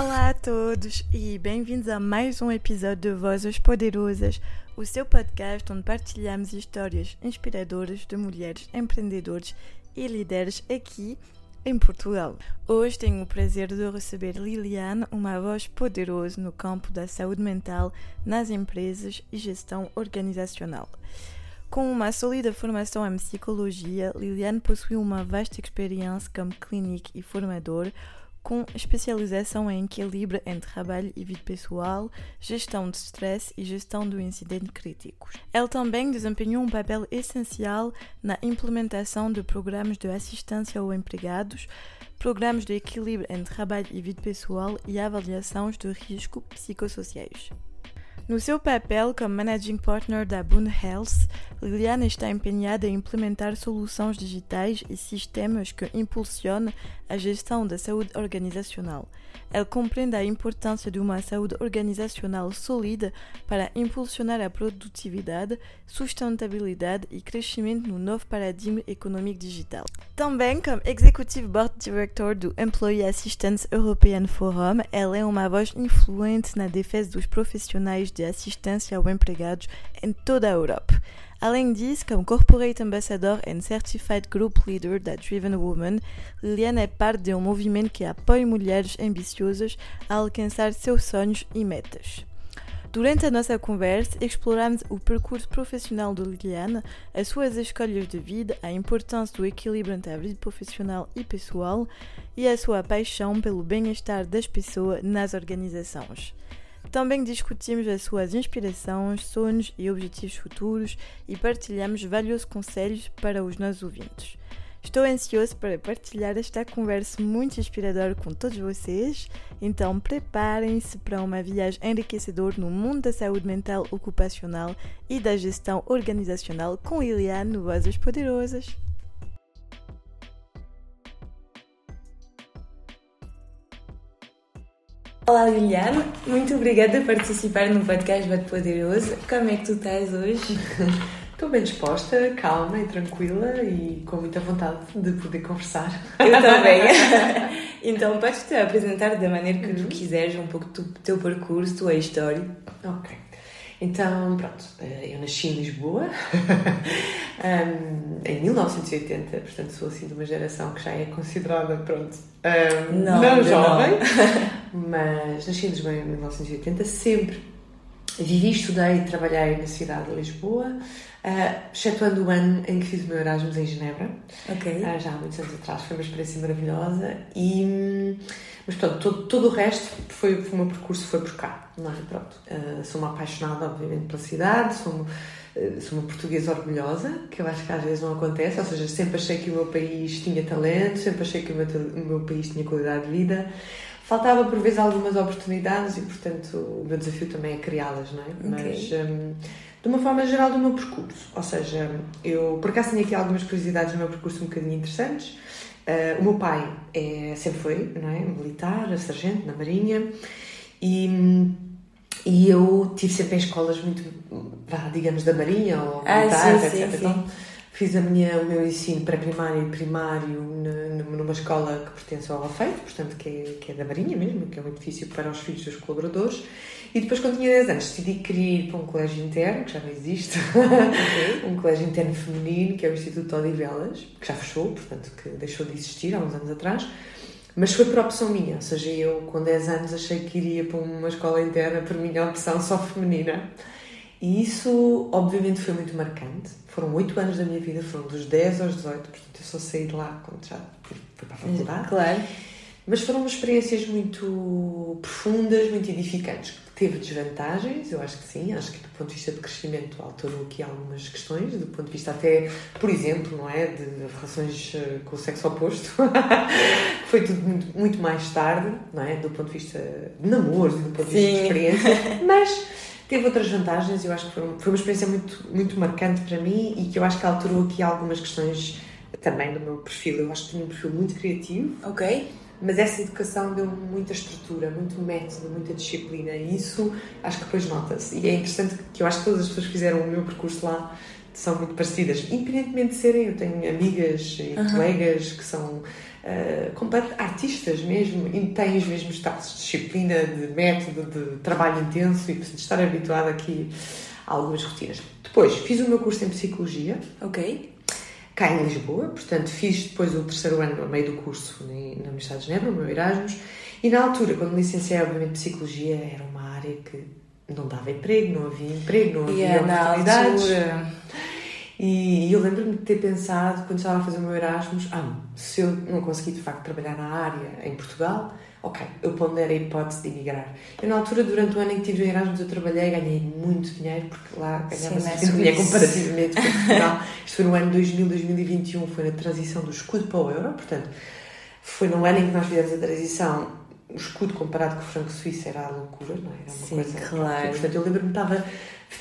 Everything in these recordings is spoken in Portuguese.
Olá a todos e bem-vindos a mais um episódio de Vozes Poderosas, o seu podcast onde partilhamos histórias inspiradoras de mulheres empreendedores e líderes aqui em Portugal. Hoje tenho o prazer de receber Liliane, uma voz poderosa no campo da saúde mental nas empresas e gestão organizacional. Com uma sólida formação em psicologia, Liliane possui uma vasta experiência como clínico e formador, com especialização em equilíbrio entre trabalho e vida pessoal, gestão de stress e gestão do incidente críticos. Ele também desempenhou um papel essencial na implementação de programas de assistência aos empregados, programas de equilíbrio entre trabalho e vida pessoal e avaliações de risco psicossociais. No seu papel como Managing Partner da Boone Health, Liliana está empenhada em implementar soluções digitais e sistemas que impulsionam a gestão da saúde organizacional. Ela compreende a importância de uma saúde organizacional sólida para impulsionar a produtividade, sustentabilidade e crescimento no novo paradigma econômico digital. Também como Executive Board Director do Employee Assistance European Forum, ela é uma voz influente na defesa dos profissionais de assistência aos empregados em toda a Europa. Além disso, como Corporate Ambassador and Certified Group Leader da Driven Woman, Liliana é parte de um movimento que apoia mulheres ambiciosas a alcançar seus sonhos e metas. Durante a nossa conversa, exploramos o percurso profissional de Liliana, as suas escolhas de vida, a importância do equilíbrio entre a vida profissional e pessoal e a sua paixão pelo bem-estar das pessoas nas organizações. Também discutimos as suas inspirações, sonhos e objetivos futuros e partilhamos vários conselhos para os nossos ouvintes. Estou ansioso para partilhar esta conversa muito inspiradora com todos vocês, então preparem-se para uma viagem enriquecedora no mundo da saúde mental ocupacional e da gestão organizacional com Liliane no Vozes Poderosas. Olá Liliane, muito obrigada por participar no podcast Bate Poderoso. Como é que tu estás hoje? Estou bem disposta, calma e tranquila e com muita vontade de poder conversar. Eu também. então, podes te apresentar da maneira que tu uhum. quiseres, um pouco do teu percurso, tua história. Ok. Então, pronto, eh, eu nasci em Lisboa um, em 1980, portanto sou assim de uma geração que já é considerada, pronto, um, não, não jovem, não. mas nasci em Lisboa em 1980, sempre vivi, estudei e trabalhei na cidade de Lisboa, uh, excetuando o ano em que fiz o meu Erasmus em Genebra, okay. uh, já há muitos anos atrás, foi uma experiência maravilhosa e mas pronto, todo, todo o resto foi, foi o meu percurso foi por cá, não é? Pronto, uh, sou uma apaixonada, obviamente, pela cidade, sou uma, uh, sou uma portuguesa orgulhosa, que eu acho que às vezes não acontece, ou seja, sempre achei que o meu país tinha talento, sempre achei que o meu, o meu país tinha qualidade de vida. Faltava por vezes algumas oportunidades e, portanto, o meu desafio também é criá-las, não é? Okay. Mas, um, de uma forma geral, do meu percurso. Ou seja, eu por acaso tenho aqui algumas curiosidades do meu percurso um bocadinho interessantes. Uh, o meu pai é, sempre foi não é? militar, sargento na Marinha, e, e eu tive sempre em escolas muito, digamos, da Marinha ou ah, militares, sim, etc. Sim, então, sim. Fiz a minha, o meu ensino pré-primário e primário numa escola que pertence ao Alfeito, portanto, que é, que é da Marinha mesmo, que é um edifício para os filhos dos colaboradores. E depois, quando tinha 10 anos, decidi que queria ir para um colégio interno, que já não existe, um colégio interno feminino, que é o Instituto Odivelas, que já fechou, portanto, que deixou de existir há uns anos atrás. Mas foi por opção minha, ou seja, eu com 10 anos achei que iria para uma escola interna por minha opção só feminina. E isso, obviamente, foi muito marcante. Foram 8 anos da minha vida, foram dos 10 aos 18, portanto, eu só saí de lá quando já fui para a faculdade. Claro. Mas foram experiências muito profundas, muito edificantes. Teve desvantagens, eu acho que sim, acho que do ponto de vista de crescimento alterou aqui algumas questões, do ponto de vista até, por exemplo, não é, de relações eh, com o sexo oposto, foi tudo muito, muito, mais tarde, não é, do ponto de vista de namoros e do ponto de vista sim. de experiência, mas teve outras vantagens, eu acho que foi, foi uma experiência muito, muito marcante para mim e que eu acho que alterou aqui algumas questões também do meu perfil, eu acho que tinha um perfil muito criativo. Ok mas essa educação deu muita estrutura, muito método, muita disciplina e isso acho que depois nota-se. E é interessante que eu acho que todas as pessoas que fizeram o meu percurso lá são muito parecidas, independentemente de serem. Eu tenho amigas e uhum. colegas que são uh, artistas mesmo, e têm os mesmos estados de disciplina, de método, de trabalho intenso e de estar habituado aqui a algumas rotinas. Depois, fiz o meu curso em Psicologia. Ok. Cá em Lisboa, portanto, fiz depois o terceiro ano, a meio do curso, na Universidade de Genebra, o meu Erasmus. E na altura, quando licenciei, obviamente, Psicologia era uma área que não dava emprego, não havia emprego, não havia yeah, oportunidades. Na altura e eu lembro-me de ter pensado, quando estava a fazer o meu Erasmus, ah, se eu não conseguir de facto trabalhar na área em Portugal, ok, eu ponderei a hipótese de emigrar. Eu, na altura, durante o ano em que tive o Erasmus, eu trabalhei e ganhei muito dinheiro, porque lá ganhava-se muito dinheiro comparativamente com Portugal. Isto foi no ano 2000, 2021, foi na transição do escudo para o euro, portanto, foi no ano em que nós fizemos a transição. O escudo comparado com o franco suíço era a loucura, não é? Era uma Sim, coisa. Claro. E, portanto, eu lembro-me estava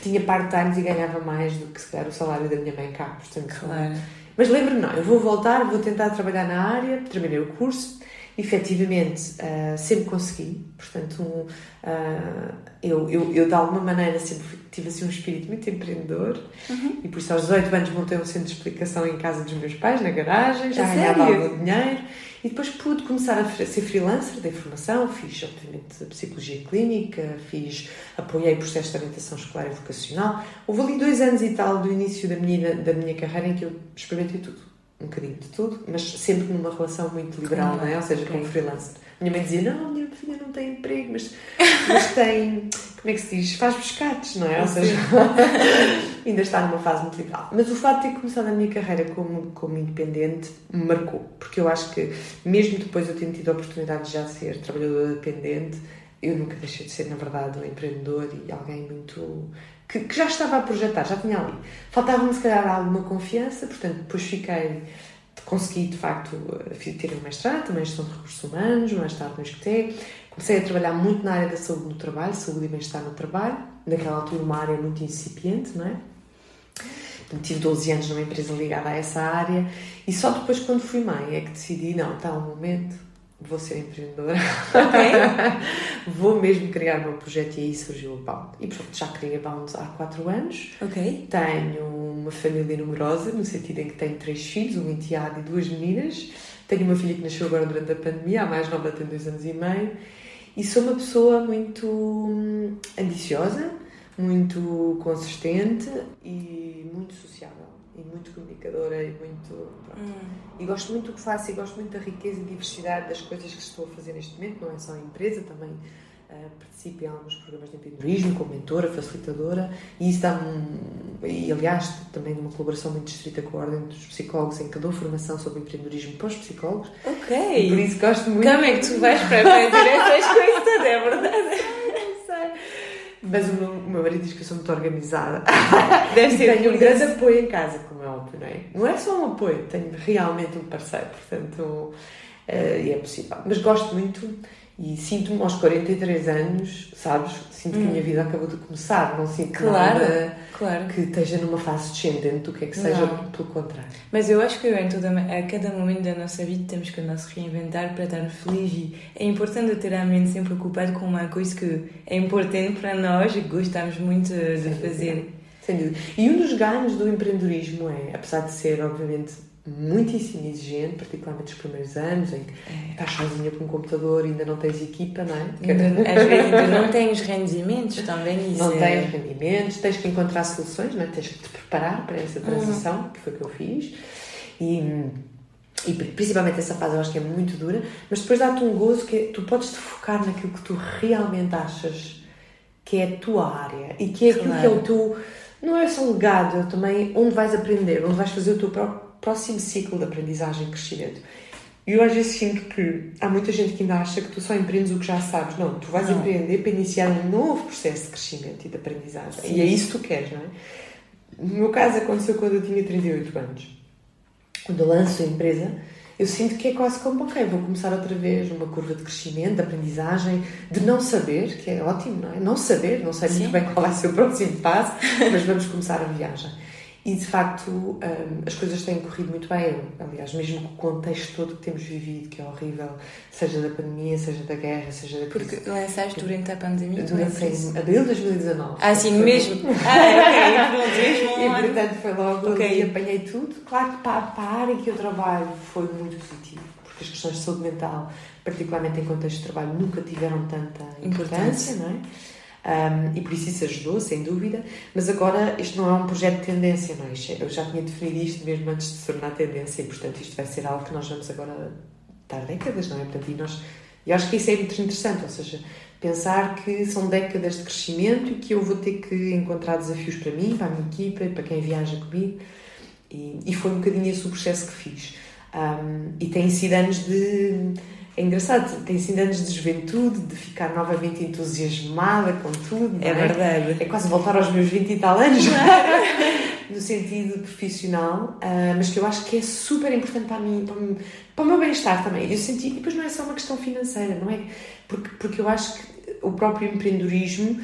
tinha part-times e ganhava mais do que se calhar o salário da minha mãe cá. Portanto, claro. Mas lembro-me, não, eu vou voltar, vou tentar trabalhar na área, terminei o curso, efetivamente uh, sempre consegui, portanto, um, uh, eu, eu, eu de alguma maneira sempre tive assim um espírito muito empreendedor uhum. e por isso aos 18 anos montei um centro de explicação em casa dos meus pais, na garagem, já ganhava algum dinheiro e depois pude começar a ser freelancer da formação, fiz obviamente psicologia clínica, fiz, apoiei processos de orientação escolar e vocacional. Houve ali dois anos e tal do início da minha, da minha carreira em que eu experimentei tudo, um bocadinho de tudo, mas sempre numa relação muito liberal, não é? Ou seja, como freelancer. Minha mãe dizia, não, minha filha não tem emprego, mas, mas tem, como é que se diz, faz pescados, não é? Ou seja, ainda está numa fase muito liberal. Mas o facto de ter começado a minha carreira como, como independente me marcou, porque eu acho que mesmo depois de eu ter tido a oportunidade de já ser trabalhadora dependente, eu nunca deixei de ser, na verdade, um empreendedor e alguém muito... Que, que já estava a projetar, já tinha ali. Faltava-me, se calhar, alguma confiança, portanto, depois fiquei consegui de facto ter um mestrado, também gestão de recursos humanos, mais tarde no ISCTE. Comecei a trabalhar muito na área da saúde no trabalho, saúde e bem-estar no trabalho, naquela altura uma área muito incipiente, não é? tive 12 anos numa empresa ligada a essa área e só depois quando fui mãe é que decidi, não, está um momento, vou ser empreendedora, okay. vou mesmo criar o meu projeto e aí surgiu o Bound. E pronto, já criei a Bound há 4 anos. Ok. Tenho uma família numerosa, no sentido em que tenho três filhos, um enteado e duas meninas. Tenho uma filha que nasceu agora durante a pandemia, a mais nova tem dois anos e meio. E sou uma pessoa muito hum, ambiciosa, muito consistente e muito sociável e muito comunicadora e muito. Hum. E gosto muito do que faço e gosto muito da riqueza e diversidade das coisas que estou a fazer neste momento, não é só a empresa, também uh, participo em alguns programas de empreendedorismo, como mentora, facilitadora, e isso dá-me. Um, e aliás, também numa colaboração muito estrita com a Ordem dos Psicólogos, em que dou formação sobre empreendedorismo para os psicólogos. Ok! E por isso gosto muito. Como é que tu vais para fazer essas coisas todas, é verdade? Mas o meu, o meu marido diz que eu sou muito organizada. Deve ser. tenho um grande apoio em casa, como é óbvio, não é? Não é só um apoio, tenho realmente um parceiro, portanto, uh, e é possível. Mas gosto muito e sinto-me aos 43 anos, sabes? Sinto hum. que a minha hum. vida acabou de começar, não sinto claro, nada claro. que esteja numa fase descendente do que é que seja, não. pelo contrário. Mas eu acho que em toda, a cada momento da nossa vida temos que nos reinventar para estar feliz e é importante ter a mente sempre ocupada com uma coisa que é importante para nós e que gostamos muito de Sem fazer. Dúvida. Sem dúvida. E um dos ganhos do empreendedorismo é, apesar de ser, obviamente, muitíssimo exigente, particularmente os primeiros anos, em que é. estás sozinha com um computador e ainda não tens equipa, não é? Às vezes ainda não tens rendimentos também. Isso não é... tens rendimentos, tens que encontrar soluções, não é? tens que te preparar para essa transição, uhum. que foi o que eu fiz. E, e principalmente essa fase eu acho que é muito dura, mas depois dá-te um gozo que é, tu podes te focar naquilo que tu realmente achas que é a tua área e que é aquilo claro. que é o teu. Não é só um legado, é também onde vais aprender, onde vais fazer o teu próprio próximo ciclo de aprendizagem e crescimento. E eu às vezes sinto que há muita gente que ainda acha que tu só empreendes o que já sabes. Não, tu vais não. empreender para iniciar um novo processo de crescimento e de aprendizagem. Sim. E é isso que tu queres, não é? No meu caso aconteceu quando eu tinha 38 anos. Quando eu lanço a empresa, eu sinto que é quase como, ok, vou começar outra vez uma curva de crescimento, de aprendizagem, de não saber, que é ótimo, não é? Não saber, não sei Sim. muito bem qual vai ser o próximo passo, mas vamos começar a viagem. E de facto um, as coisas têm corrido muito bem. Aliás, mesmo com o contexto todo que temos vivido, que é horrível, seja da pandemia, seja da guerra, seja da crise. Porque lançaste durante a pandemia? Durante em abril de 2019. Ah, sim, mesmo? ah, ok, pronto, mesmo. E portanto foi logo okay. ali, apanhei tudo. Claro que para, para a área que eu trabalho foi muito positivo porque as questões de saúde mental, particularmente em contexto de trabalho, nunca tiveram tanta importância, não é? Um, e por isso isso ajudou, sem dúvida, mas agora isto não é um projeto de tendência, não é? Eu já tinha definido isto mesmo antes de se tornar tendência e, portanto, isto vai ser algo que nós vamos agora dar décadas, não é? Portanto, e nós, eu acho que isso é muito interessante, ou seja, pensar que são décadas de crescimento e que eu vou ter que encontrar desafios para mim, para a minha equipa, para quem viaja comigo, e, e foi um bocadinho esse o processo que fiz. Um, e tem sido anos de é engraçado, tem sido anos de juventude, de ficar novamente entusiasmada com tudo. É, é, verdade. É quase voltar aos meus 20 e tal anos, no sentido profissional, uh, mas que eu acho que é super importante para mim, para, mim, para o meu bem-estar também. Eu senti, e depois não é só uma questão financeira, não é? Porque, porque eu acho que o próprio empreendedorismo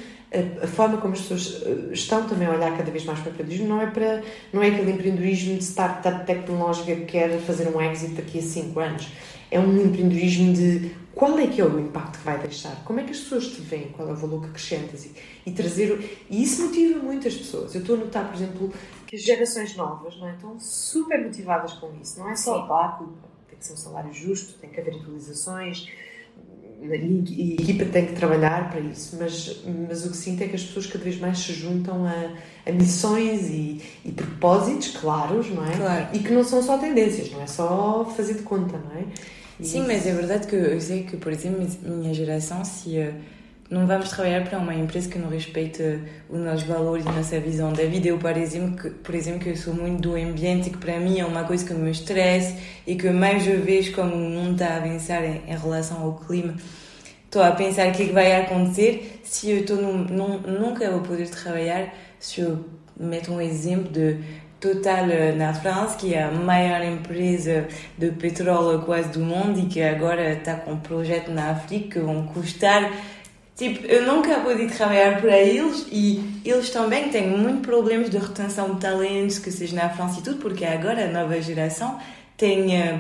a, forma como as pessoas ah, estão também a olhar cada vez mais para o empreendedorismo não é para não é aquele empreendedorismo de startup tecnológica que quer fazer um exit daqui a 5 anos é um empreendedorismo de qual é que é o impacto que vai deixar, como é que as pessoas te veem, qual é o valor que acrescentas e, e trazer. E isso motiva muitas pessoas. Eu estou a notar, por exemplo, que as gerações novas não é, estão super motivadas com isso. Não é só, claro, tem que ser um salário justo, tem que haver atualizações e a equipa tem que trabalhar para isso, mas, mas o que sinto é que as pessoas cada vez mais se juntam a, a missões e, e, propósitos claros, não é? Claro. E que não são só tendências, não é só fazer de conta, não é? E Sim, mas é verdade que eu sei que, por exemplo, minha geração, se não vamos trabalhar para uma empresa que não respeite os nossos valores e nossa visão da vida, eu, por exemplo, que, por exemplo, que eu sou muito do ambiente que para mim é uma coisa que me estressa e que mais eu vejo como o mundo está a avançar em, em relação ao clima estou a pensar o que, é que vai acontecer se eu estou num, num, nunca vou poder trabalhar se eu meto um exemplo de Total eh, na França, que é a maior empresa de petróleo quase do mundo e que agora está com um projeto na África que vão custar. Tipo, eu nunca pude trabalhar para eles e eles também têm muitos problemas de retenção de talentos, que seja na França e tudo, porque agora a nova geração tem, eh,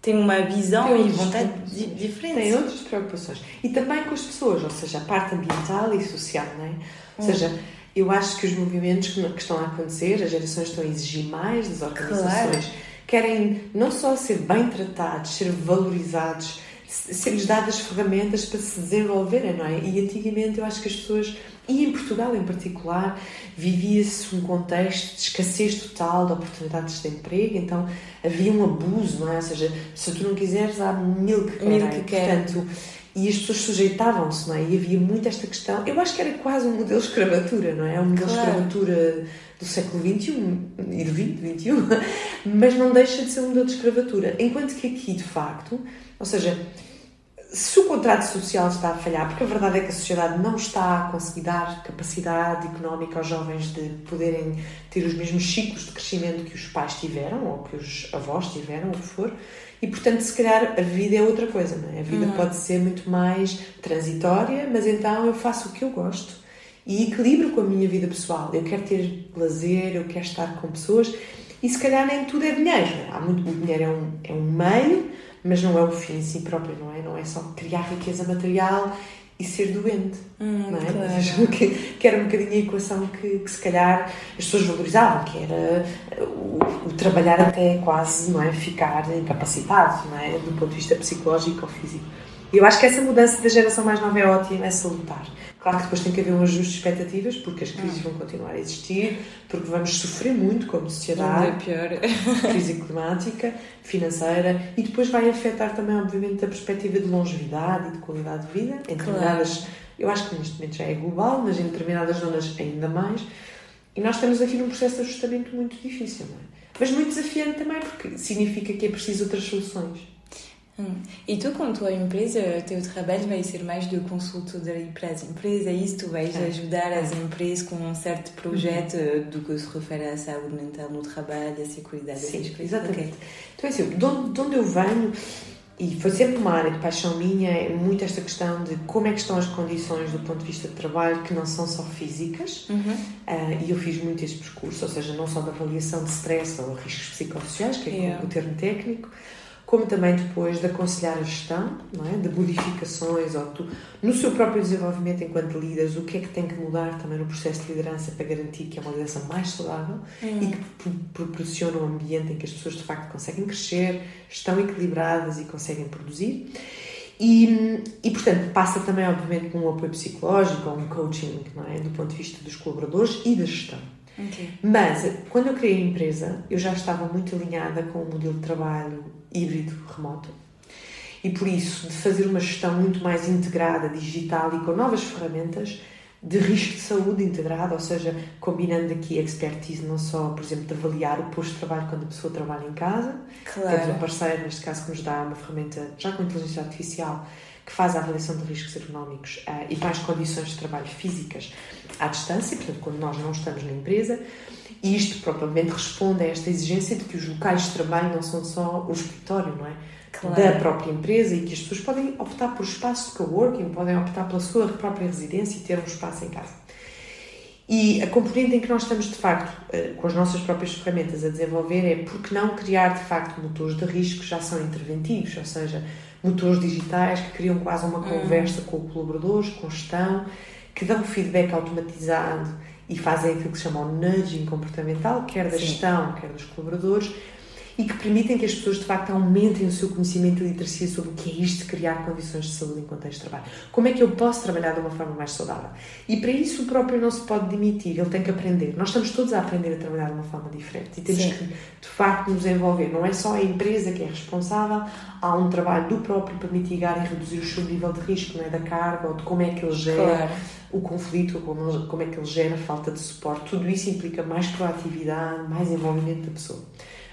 tem uma visão tem e vontade diferente. Tem outras preocupações. E também com as pessoas, ou seja, a parte ambiental e social, não é? Ou hum. seja, eu acho que os movimentos que, estão a acontecer, as gerações estão a exigir mais das organizações, claro. querem não só ser bem tratados, ser valorizados, ser-lhes dadas ferramentas para se desenvolverem, não é? E antigamente eu acho que as pessoas, e em Portugal em particular, vivia-se um contexto de escassez total de oportunidades de emprego, então havia um abuso, não é? Ou seja, se tu não quiseres, há mil que querem. Mil que querem. Portanto, e as pessoas sujeitavam-se, não é? E havia muito esta questão. Eu acho que era quase um modelo de escravatura, não é? É um modelo claro. de escravatura do século XXI e do XX, XXI, mas não deixa de ser um modelo de escravatura. Enquanto que aqui, de facto, ou seja, se o contrato social está a falhar, porque a verdade é que a sociedade não está a conseguir dar capacidade económica aos jovens de poderem ter os mesmos ciclos de crescimento que os pais tiveram ou que os avós tiveram, o que for, e portanto, se calhar a vida é outra coisa, não é? A vida uhum. pode ser muito mais transitória, mas então eu faço o que eu gosto e equilibro com a minha vida pessoal. Eu quero ter lazer, eu quero estar com pessoas e se calhar nem tudo é dinheiro. É? Há muito, o dinheiro é um, é um meio, mas não é o fim em si próprio, não é? Não é só criar riqueza material e ser doente, hum, não é? Claro. Que, que, era um bocadinho a equação que, que, se calhar as pessoas valorizavam, que era o, o, trabalhar até quase, não é? Ficar incapacitado, não é? Do ponto de vista psicológico ou físico. Eu acho que essa mudança da geração mais nova é ótima, é salutar. Claro que depois tem que haver um ajuste de expectativas, porque as crises vão continuar a existir, porque vamos sofrer muito como sociedade. É pior. Crise climática, financeira, e depois vai afetar também, obviamente, a perspectiva de longevidade e de qualidade de vida. Em determinadas, claro. eu acho que neste momento já é global, mas em determinadas zonas ainda mais. E nós estamos aqui num processo de ajustamento muito difícil, não é? Mas muito desafiante também, porque significa que é preciso outras soluções. Hum. E tu, com a tua empresa, o teu trabalho vai ser mais de consultoria para as empresas, é isso? Tu vais é. ajudar as empresas com um certo projeto uhum. do que se refere à saúde mental no trabalho, à segurança Sim, exatamente. Okay. Então, é assim, de onde, de onde eu venho, e foi sempre uma área de paixão minha, é muito esta questão de como é que estão as condições do ponto de vista de trabalho que não são só físicas, uhum. uh, e eu fiz muito este percurso, ou seja, não só da avaliação de stress ou riscos psicossociais, que é yeah. o termo técnico, como também depois de aconselhar a gestão, é? de modificações, ou tu, no seu próprio desenvolvimento enquanto líderes, o que é que tem que mudar também no processo de liderança para garantir que é uma liderança mais saudável hum. e que proporciona um ambiente em que as pessoas de facto conseguem crescer, estão equilibradas e conseguem produzir. E, e, portanto, passa também, obviamente, por um apoio psicológico, um coaching, é? do ponto de vista dos colaboradores e da gestão. Okay. Mas, quando eu criei a empresa, eu já estava muito alinhada com o modelo de trabalho híbrido remoto. E por isso, de fazer uma gestão muito mais integrada, digital e com novas ferramentas de risco de saúde integrado, ou seja, combinando aqui a expertise não só, por exemplo, de avaliar o posto de trabalho quando a pessoa trabalha em casa, claro. temos um parceiro, neste caso, que nos dá uma ferramenta já com inteligência artificial que faz a avaliação de riscos económicos uh, e faz condições de trabalho físicas à distância, portanto, quando nós não estamos na empresa. E isto propriamente responde a esta exigência de que os locais de trabalho não são só o escritório, não é? Claro. Da própria empresa e que as pessoas podem optar por espaço de coworking, podem optar pela sua própria residência e ter um espaço em casa. E a componente em que nós estamos, de facto, eh, com as nossas próprias ferramentas a desenvolver é porque não criar, de facto, motores de risco que já são interventivos, ou seja, motores digitais que criam quase uma hum. conversa com o colaborador, com gestão, que dão feedback automatizado e fazem aquilo que se chama o nudging comportamental, quer da Sim. gestão, quer dos colaboradores, e que permitem que as pessoas de facto aumentem o seu conhecimento e literacia sobre o que é isto de criar condições de saúde em contexto de trabalho. Como é que eu posso trabalhar de uma forma mais saudável? E para isso o próprio não se pode demitir, ele tem que aprender. Nós estamos todos a aprender a trabalhar de uma forma diferente e temos Sim. que de facto nos envolver. Não é só a empresa que é responsável, há um trabalho do próprio para mitigar e reduzir o seu nível de risco, não é? da carga ou de como é que ele gera. Claro o conflito, como, como é que ele gera falta de suporte, tudo isso implica mais proatividade, mais envolvimento da pessoa.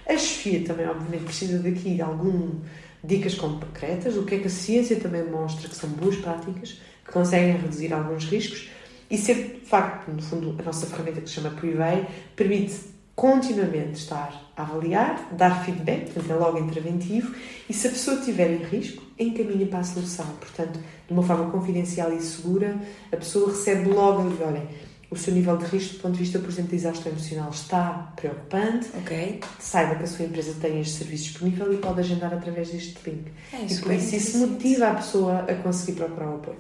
A chefia também, obviamente, precisa daqui de algumas dicas concretas, o que é que a ciência também mostra que são boas práticas, que conseguem reduzir alguns riscos e ser, de facto, no fundo, a nossa ferramenta que se chama Prevey permite continuamente estar a avaliar, dar feedback, portanto é logo interventivo, e se a pessoa estiver em risco, encaminha para a solução. Portanto, de uma forma confidencial e segura, a pessoa recebe logo olha, o seu nível de risco do ponto de vista, por exemplo, de exaustão emocional está preocupante, okay. saiba que a sua empresa tem este serviço disponível e pode agendar através deste link. É, e por isso isso motiva a pessoa a conseguir procurar o apoio.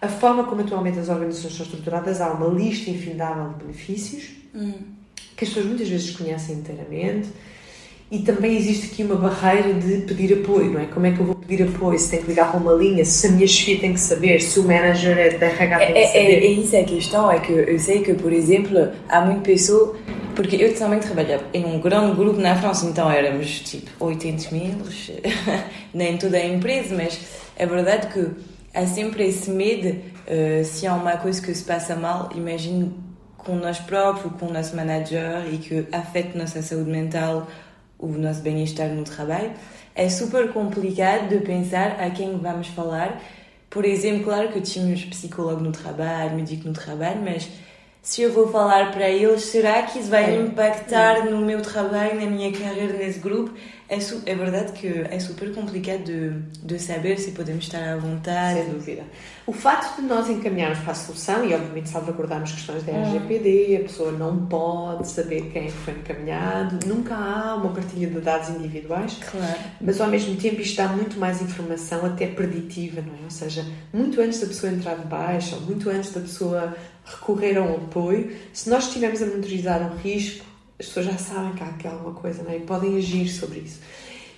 A forma como atualmente as organizações são estruturadas, há uma lista infindável de benefícios hum. que as pessoas muitas vezes conhecem inteiramente e também existe aqui uma barreira de pedir apoio, não é? Como é que eu vou pedir apoio? Se tem que ligar para uma linha, se a minha chefia tem que saber, se o manager é da RH tem que é. É, é isso a questão, é que eu sei que, por exemplo, há muitas pessoas. Porque eu também trabalhava em um grande grupo na França, então éramos tipo 800 mil, nem toda a empresa, mas é verdade que há sempre esse medo, uh, se há uma coisa que se passa mal, imagino com nós próprios, com o nosso manager e que afeta nossa saúde mental o nosso bem-estar no trabalho, é super complicado de pensar a quem vamos falar. Por exemplo, claro que tínhamos psicólogo no trabalho, médico no trabalho, mas se eu vou falar para eles, será que isso vai é. impactar no meu trabalho, na minha carreira nesse grupo? É, é verdade que é super complicado de, de saber se podemos estar à vontade. Sem dúvida. O facto de nós encaminharmos para a solução e, obviamente, salvaguardarmos questões da RGPD, a pessoa não pode saber quem foi encaminhado, nunca há uma partilha de dados individuais, claro. mas ao mesmo tempo isto dá muito mais informação, até preditiva, não é? Ou seja, muito antes da pessoa entrar de baixa, ou muito antes da pessoa recorrer a um apoio, se nós estivermos a monitorizar um risco, as pessoas já sabem que há aqui alguma coisa não é? e podem agir sobre isso.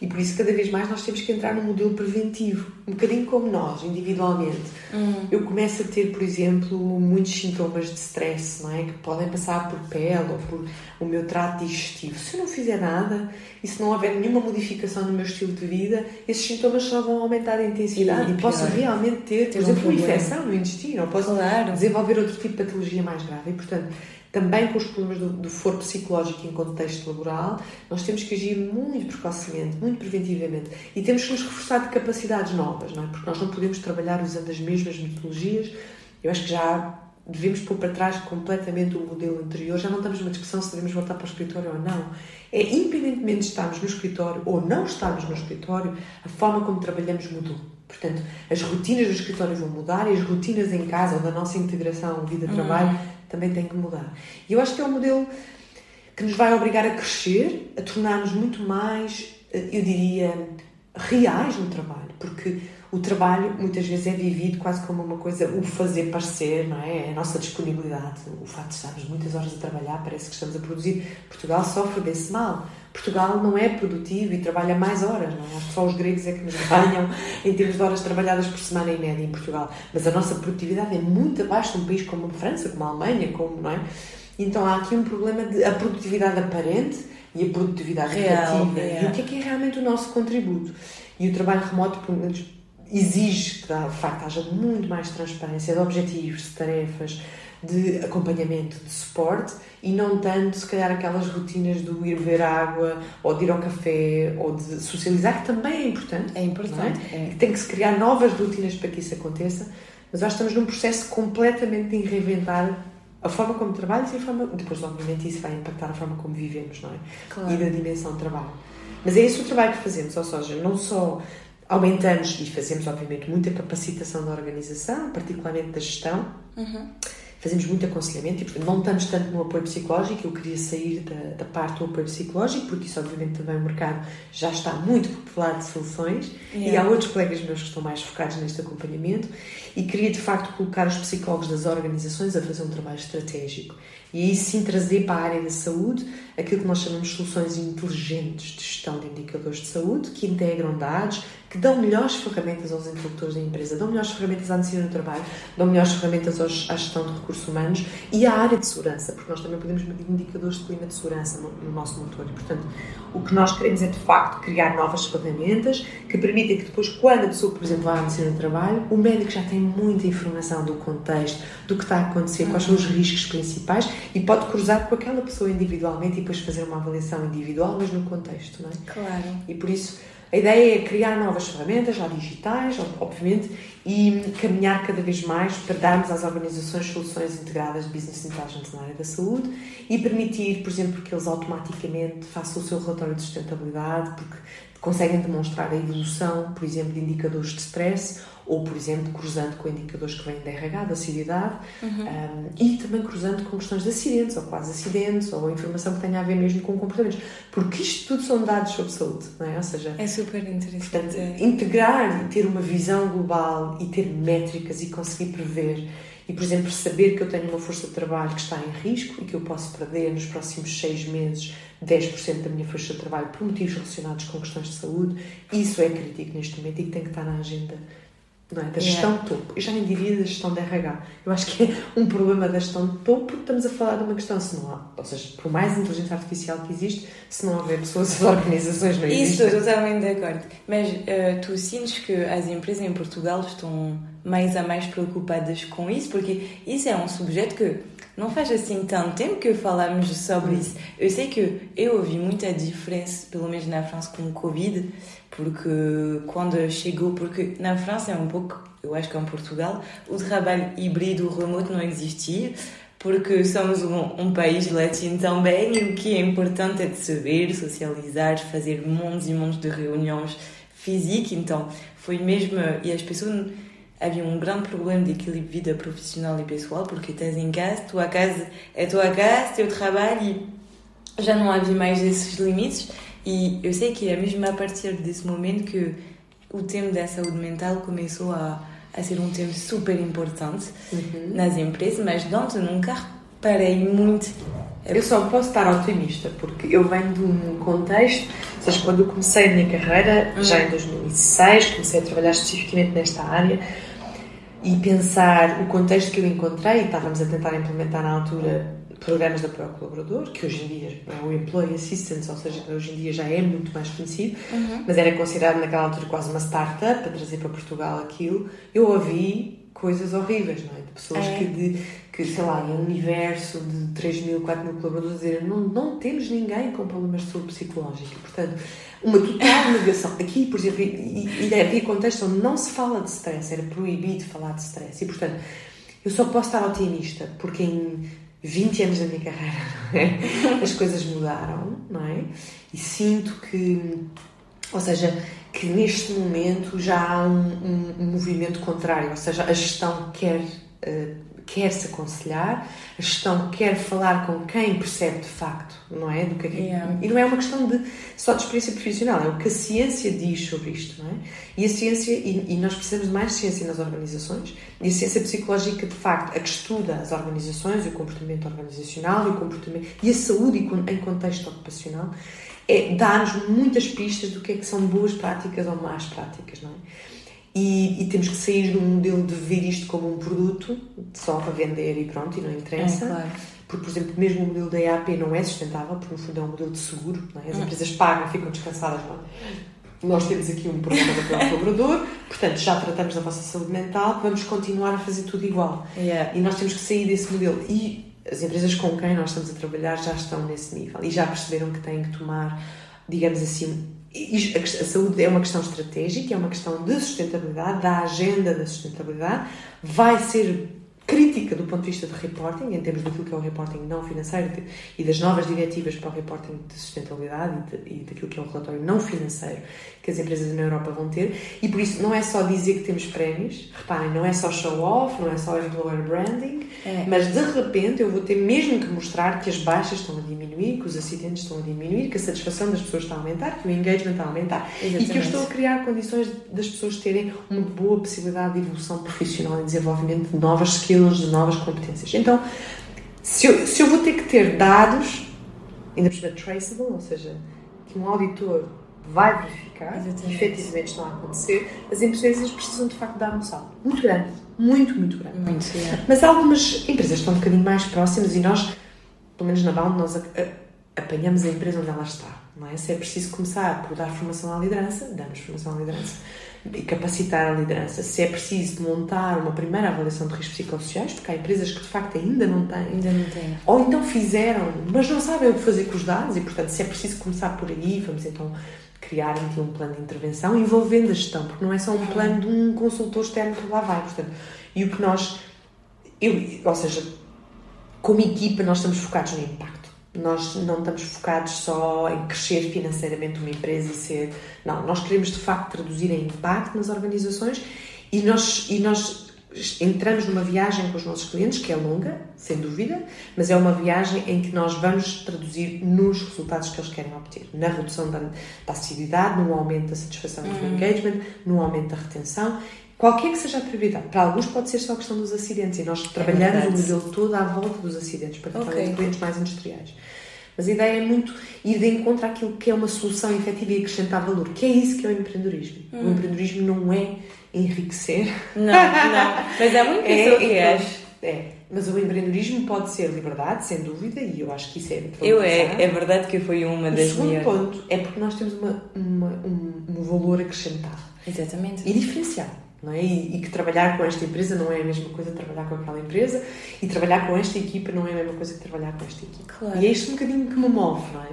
E por isso, cada vez mais, nós temos que entrar num modelo preventivo, um bocadinho como nós, individualmente. Uhum. Eu começo a ter, por exemplo, muitos sintomas de stress, não é? Que podem passar por pele ou por o meu trato digestivo. Se eu não fizer nada e se não houver nenhuma modificação no meu estilo de vida, esses sintomas só vão aumentar a intensidade e, e posso realmente ter, por exemplo, um uma infecção no intestino ou posso claro. desenvolver outro tipo de patologia mais grave. E, portanto, também com os problemas do, do foro psicológico em contexto laboral, nós temos que agir muito precocemente, muito preventivamente e temos que nos reforçar de capacidades novas, não é? Porque nós não podemos trabalhar usando as mesmas metodologias. Eu acho que já devemos pôr para trás completamente o modelo anterior. Já não estamos numa discussão se devemos voltar para o escritório ou não. É, independentemente de estarmos no escritório ou não estarmos no escritório, a forma como trabalhamos mudou. Portanto, as rotinas do escritório vão mudar e as rotinas em casa ou da nossa integração vida-trabalho hum também tem que mudar. E eu acho que é um modelo que nos vai obrigar a crescer, a tornar-nos muito mais, eh, eu diria, reais no trabalho, porque o trabalho muitas vezes é vivido quase como uma coisa, o fazer parecer, não é? é? A nossa disponibilidade, o facto de estarmos muitas horas a trabalhar, parece que estamos a produzir. Portugal sofre desse mal. Portugal não é produtivo e trabalha mais horas, não é? Acho que só os gregos é que nos ganham em termos de horas trabalhadas por semana em média em Portugal. Mas a nossa produtividade é muito abaixo de um país como a França, como a Alemanha, como, não é? Então há aqui um problema de a produtividade aparente e a produtividade Real. É. E o que é que é realmente o nosso contributo? E o trabalho remoto, pelo menos, exige que, de facto, haja muito mais transparência de objetivos, de tarefas, de acompanhamento, de suporte e não tanto, se calhar, aquelas rotinas do ir ver água ou de ir ao café ou de socializar, que também é importante. É importante. É? É. Tem que se criar novas rotinas para que isso aconteça, mas nós estamos num processo completamente de reinventar a forma como trabalhas e a forma. Depois, obviamente, isso vai impactar a forma como vivemos, não é? Claro. E da dimensão de trabalho. Mas é esse o trabalho que fazemos, ou seja, não só aumentamos e fazemos, obviamente, muita capacitação da organização, particularmente da gestão. Uhum fazemos muito aconselhamento e, portanto, não estamos tanto no apoio psicológico. Eu queria sair da, da parte do apoio psicológico, porque isso, obviamente, também o mercado já está muito popular de soluções yeah. e há outros colegas meus que estão mais focados neste acompanhamento. E queria, de facto, colocar os psicólogos das organizações a fazer um trabalho estratégico e sim trazer para a área da saúde aquilo que nós chamamos de soluções inteligentes de gestão de indicadores de saúde, que integram dados, que dão melhores ferramentas aos interlocutores da empresa, dão melhores ferramentas à medicina do trabalho, dão melhores ferramentas aos, à gestão de recursos humanos e à área de segurança, porque nós também podemos medir indicadores de clima de segurança no, no nosso motor. E, portanto, o que nós queremos é, de facto, criar novas ferramentas que permitem que depois, quando a pessoa, por exemplo, vai à medicina do trabalho, o médico já tem muita informação do contexto, do que está a acontecer, quais são os riscos principais e pode cruzar com aquela pessoa individualmente e depois fazer uma avaliação individual, mas no contexto, não é? Claro. E por isso a ideia é criar novas ferramentas, já digitais, obviamente, e caminhar cada vez mais para darmos às organizações soluções integradas de Business Intelligence na área da saúde e permitir, por exemplo, que eles automaticamente façam o seu relatório de sustentabilidade, porque conseguem demonstrar a evolução, por exemplo, de indicadores de stress ou, por exemplo, cruzando com indicadores que vêm da RH, da seriedade, uhum. um, e também cruzando com questões de acidentes, ou quase acidentes, ou informação que tenha a ver mesmo com comportamentos. Porque isto tudo são dados sobre saúde, não é? Ou seja, é super interessante. Portanto, integrar e ter uma visão global e ter métricas e conseguir prever e, por exemplo, saber que eu tenho uma força de trabalho que está em risco e que eu posso perder nos próximos seis meses 10% da minha força de trabalho por motivos relacionados com questões de saúde, isso é crítico neste momento e que tem que estar na agenda não é? da gestão yeah. de topo. Eu já nem diria da gestão de RH. Eu acho que é um problema da gestão de topo porque estamos a falar de uma questão, se não há, ou seja, por mais inteligência artificial que existe, se não houver pessoas, as organizações não existem. Isso, totalmente de acordo. Mas uh, tu sentes que as empresas em Portugal estão mais a mais preocupadas com isso? Porque isso é um subjeto que não faz assim tanto tempo que falamos sobre isso. Eu sei que eu ouvi muita diferença, pelo menos na França, com o Covid porque quando chegou, porque na França é um pouco, eu acho que é em Portugal, o trabalho híbrido remoto não existia, porque somos um, um, país latino também e o que é importante é de se ver, socializar, fazer montes e montes de reuniões físicas, então foi mesmo, e as pessoas havia um grande problema de equilíbrio vida profissional e pessoal, porque estás em casa, tua casa é tua casa, teu trabalho e já não havia mais esses limites e eu sei que é mesmo a partir desse momento que o tema da saúde mental começou a, a ser um tema super importante uhum. nas empresas, mas dentro nunca parei muito. Eu só posso estar otimista, porque eu venho de um contexto, ou seja, quando eu comecei a minha carreira, uhum. já em 2006, comecei a trabalhar especificamente nesta área, e pensar o contexto que eu encontrei, e estávamos a tentar implementar na altura programas de apoio ao colaborador, que hoje em dia é o Employee Assistance, ou seja, hoje em dia já é muito mais conhecido, uhum. mas era considerado naquela altura quase uma startup para trazer para Portugal aquilo. Eu ouvi coisas horríveis, não é? De pessoas é. que, de, que, sei lá, em um universo de 3 mil, 4 mil colaboradores, dizer não, não temos ninguém com problemas de saúde psicológica. Portanto, uma total negação. Aqui, por exemplo, e, e havia contexto onde não se fala de stress, era proibido falar de stress. E, portanto, eu só posso estar otimista, porque em 20 anos da minha carreira, não é? As coisas mudaram, não é? E sinto que, ou seja, que neste momento já há um, um, um movimento contrário, ou seja, a gestão quer uh, quer se aconselhar, a gestão quer falar com quem percebe de facto, não é? Do que é. Yeah. E não é uma questão de só de experiência profissional, é o que a ciência diz sobre isto, não é? E a ciência, e, e nós precisamos de mais ciência nas organizações, e a ciência psicológica, de facto, a que estuda as organizações, o comportamento organizacional e o comportamento e a saúde em contexto ocupacional, é, dá-nos muitas pistas do que é que são boas práticas ou más práticas, não é? E, e, temos que sair um modelo de ver isto como um produto só para vender e pronto, e não interessa. É, claro. Porque, por exemplo, mesmo o modelo da EAP não é sustentável, porque no fundo é um modelo de seguro, é? as hum. empresas pagam, ficam descansadas. Não é? Nós temos aqui um programa de colaborador, portanto já tratamos da vossa saúde mental, vamos continuar a fazer tudo igual. Yeah. E nós temos que sair desse modelo. E as empresas com quem nós estamos a trabalhar já estão nesse nível e já perceberam que têm que tomar, digamos assim, a saúde é uma questão estratégica, é uma questão de sustentabilidade, da agenda da sustentabilidade, vai ser crítica do ponto de vista de reporting, em termos daquilo que é o reporting não financeiro e das novas diretivas para o reporting de sustentabilidade e, de, e daquilo que é o relatório não financeiro que as empresas na Europa vão ter. E por isso não é só dizer que temos prémios, reparem, não é só show off, não é só employer branding, é. mas de repente eu vou ter mesmo que mostrar que as baixas estão a diminuir, que os acidentes estão a diminuir, que a satisfação das pessoas está a aumentar, que o engagement está a aumentar Exatamente. e que eu estou a criar condições das pessoas terem uma boa possibilidade de evolução profissional e desenvolvimento de novas skills, de novas competências. Então, se eu, se eu vou ter que ter dados, ainda por cima traceable, ou seja, que um auditor vai verificar Exatamente. que efetivamente estão a acontecer, as empresas precisam de facto dar um salto muito grande, muito, muito grande. Muito, é. Mas algumas empresas estão um bocadinho mais próximas e nós, pelo menos na Bound, nós apanhamos a empresa onde ela está. Não é? Se é preciso começar por dar formação à liderança, damos formação à liderança e capacitar a liderança. Se é preciso montar uma primeira avaliação de riscos psicossociais, porque há empresas que de facto ainda não têm, ainda não têm. ou então fizeram, mas não sabem o que fazer com os dados e, portanto, se é preciso começar por aí, vamos então criar aqui um plano de intervenção envolvendo a gestão, porque não é só um plano de um consultor externo que lá vai. Portanto, e o que nós, eu, ou seja, como equipa, nós estamos focados no impacto. Nós não estamos focados só em crescer financeiramente uma empresa e ser. Não, nós queremos de facto traduzir em impacto nas organizações e nós, e nós entramos numa viagem com os nossos clientes, que é longa, sem dúvida, mas é uma viagem em que nós vamos traduzir nos resultados que eles querem obter, na redução da, da assiduidade, no aumento da satisfação e do hum. engagement, no aumento da retenção, qualquer que seja a prioridade. Para alguns pode ser só a questão dos acidentes e nós é trabalhamos é o modelo todo à volta dos acidentes, particularmente okay. clientes mais industriais. Mas a ideia é muito ir de encontro àquilo que é uma solução efetiva e acrescentar valor, que é isso que é o empreendedorismo. Hum. O empreendedorismo não é enriquecer. Não, não. Mas é muito isso é, que é, és. É. Mas o empreendedorismo pode ser liberdade, sem dúvida, e eu acho que isso é Eu é, é verdade que foi uma das minhas. O segundo minhas... ponto é porque nós temos uma, uma um, um valor acrescentado. Exatamente. E diferenciado não é? E, e, que trabalhar com esta empresa não é a mesma coisa que trabalhar com aquela empresa e trabalhar com esta equipa não é a mesma coisa que trabalhar com esta equipa. Claro. E é isto um bocadinho que me move, não é?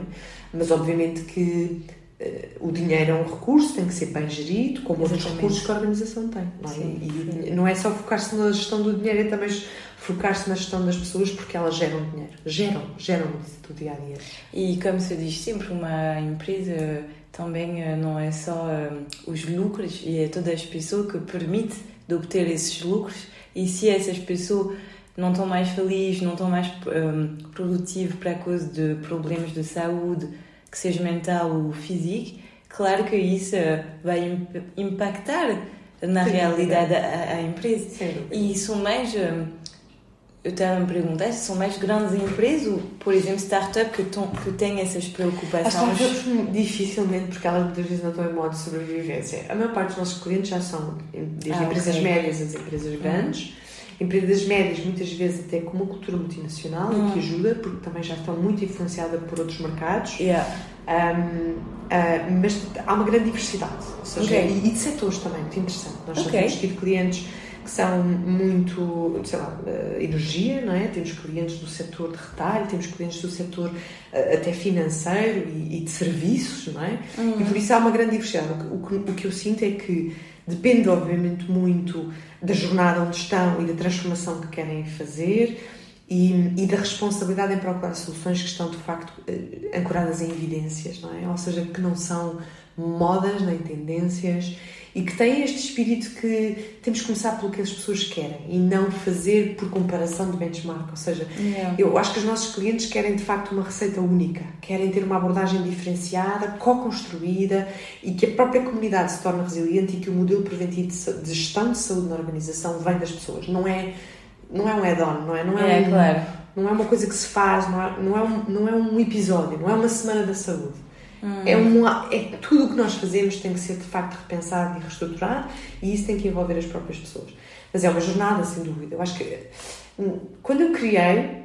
Mas obviamente que uh, o dinheiro é um recurso, tem que ser bem gerido, como Exatamente. outros recursos que a organização tem, não é? Sim, e, não é só focar-se na gestão do dinheiro, é também focar-se na gestão das pessoas porque elas geram dinheiro. Geram, geram do dia a dia. E como se diz sempre, uma empresa também eh, não é só eh, os lucros, e é todas as pessoas que permite de obter esses lucros. E se essas pessoas não estão mais felizes, não estão mais um, eh, produtivas para causa de problemas de saúde, que seja mental ou físico, claro que isso vai impactar na Sim, realidade a, a, empresa. Sim. E são mais eu estava a me perguntar se são mais grandes empresas, por exemplo, startup que, que têm essas preocupações. As startups dificilmente, porque elas muitas vezes não estão em modo de sobrevivência. A maior parte dos nossos clientes já são desde ah, empresas okay. médias às empresas grandes. Empresas médias, muitas vezes até com uma cultura multinacional, uhum. que ajuda, porque também já estão muito influenciadas por outros mercados. Yeah. Um, uh, mas há uma grande diversidade, ou seja, okay. e, e, de setores também, muito interessante. Nós okay. já temos tido clientes que são muito, sei lá, eh, energia, não é? Temos clientes do setor de retalho, temos clientes do setor eh, até financeiro e, e de serviços, não é? Uhum. E por isso há uma grande diversidade. O que, o que eu sinto é que depende, obviamente, muito da jornada onde estão e da transformação que querem fazer. E, e, da responsabilidade em procurar soluções que estão de facto eh, ancoradas em evidências, não é? Ou seja, que não são modas, nem tendências e que têm este espírito que temos que começar pelo que as pessoas querem e não fazer por comparação de benchmark. Ou seja, yeah. eu acho que os nossos clientes querem de facto uma receita única, querem ter uma abordagem diferenciada, co-construída e que a própria comunidade se torne resiliente e que o modelo preventivo de gestão de saúde na organização vem das pessoas. Não é, não é um add-on, não é? Não é, é um, claro. não é uma coisa que se faz, não é, não, é um, não é um episódio, não é uma semana da saúde Hum. É, uma, é tudo o que nós fazemos tem que ser de facto repensado e reestruturado e isso tem que envolver as próprias pessoas. Mas é uma jornada, sem dúvida. Eu acho que hum, quando eu criei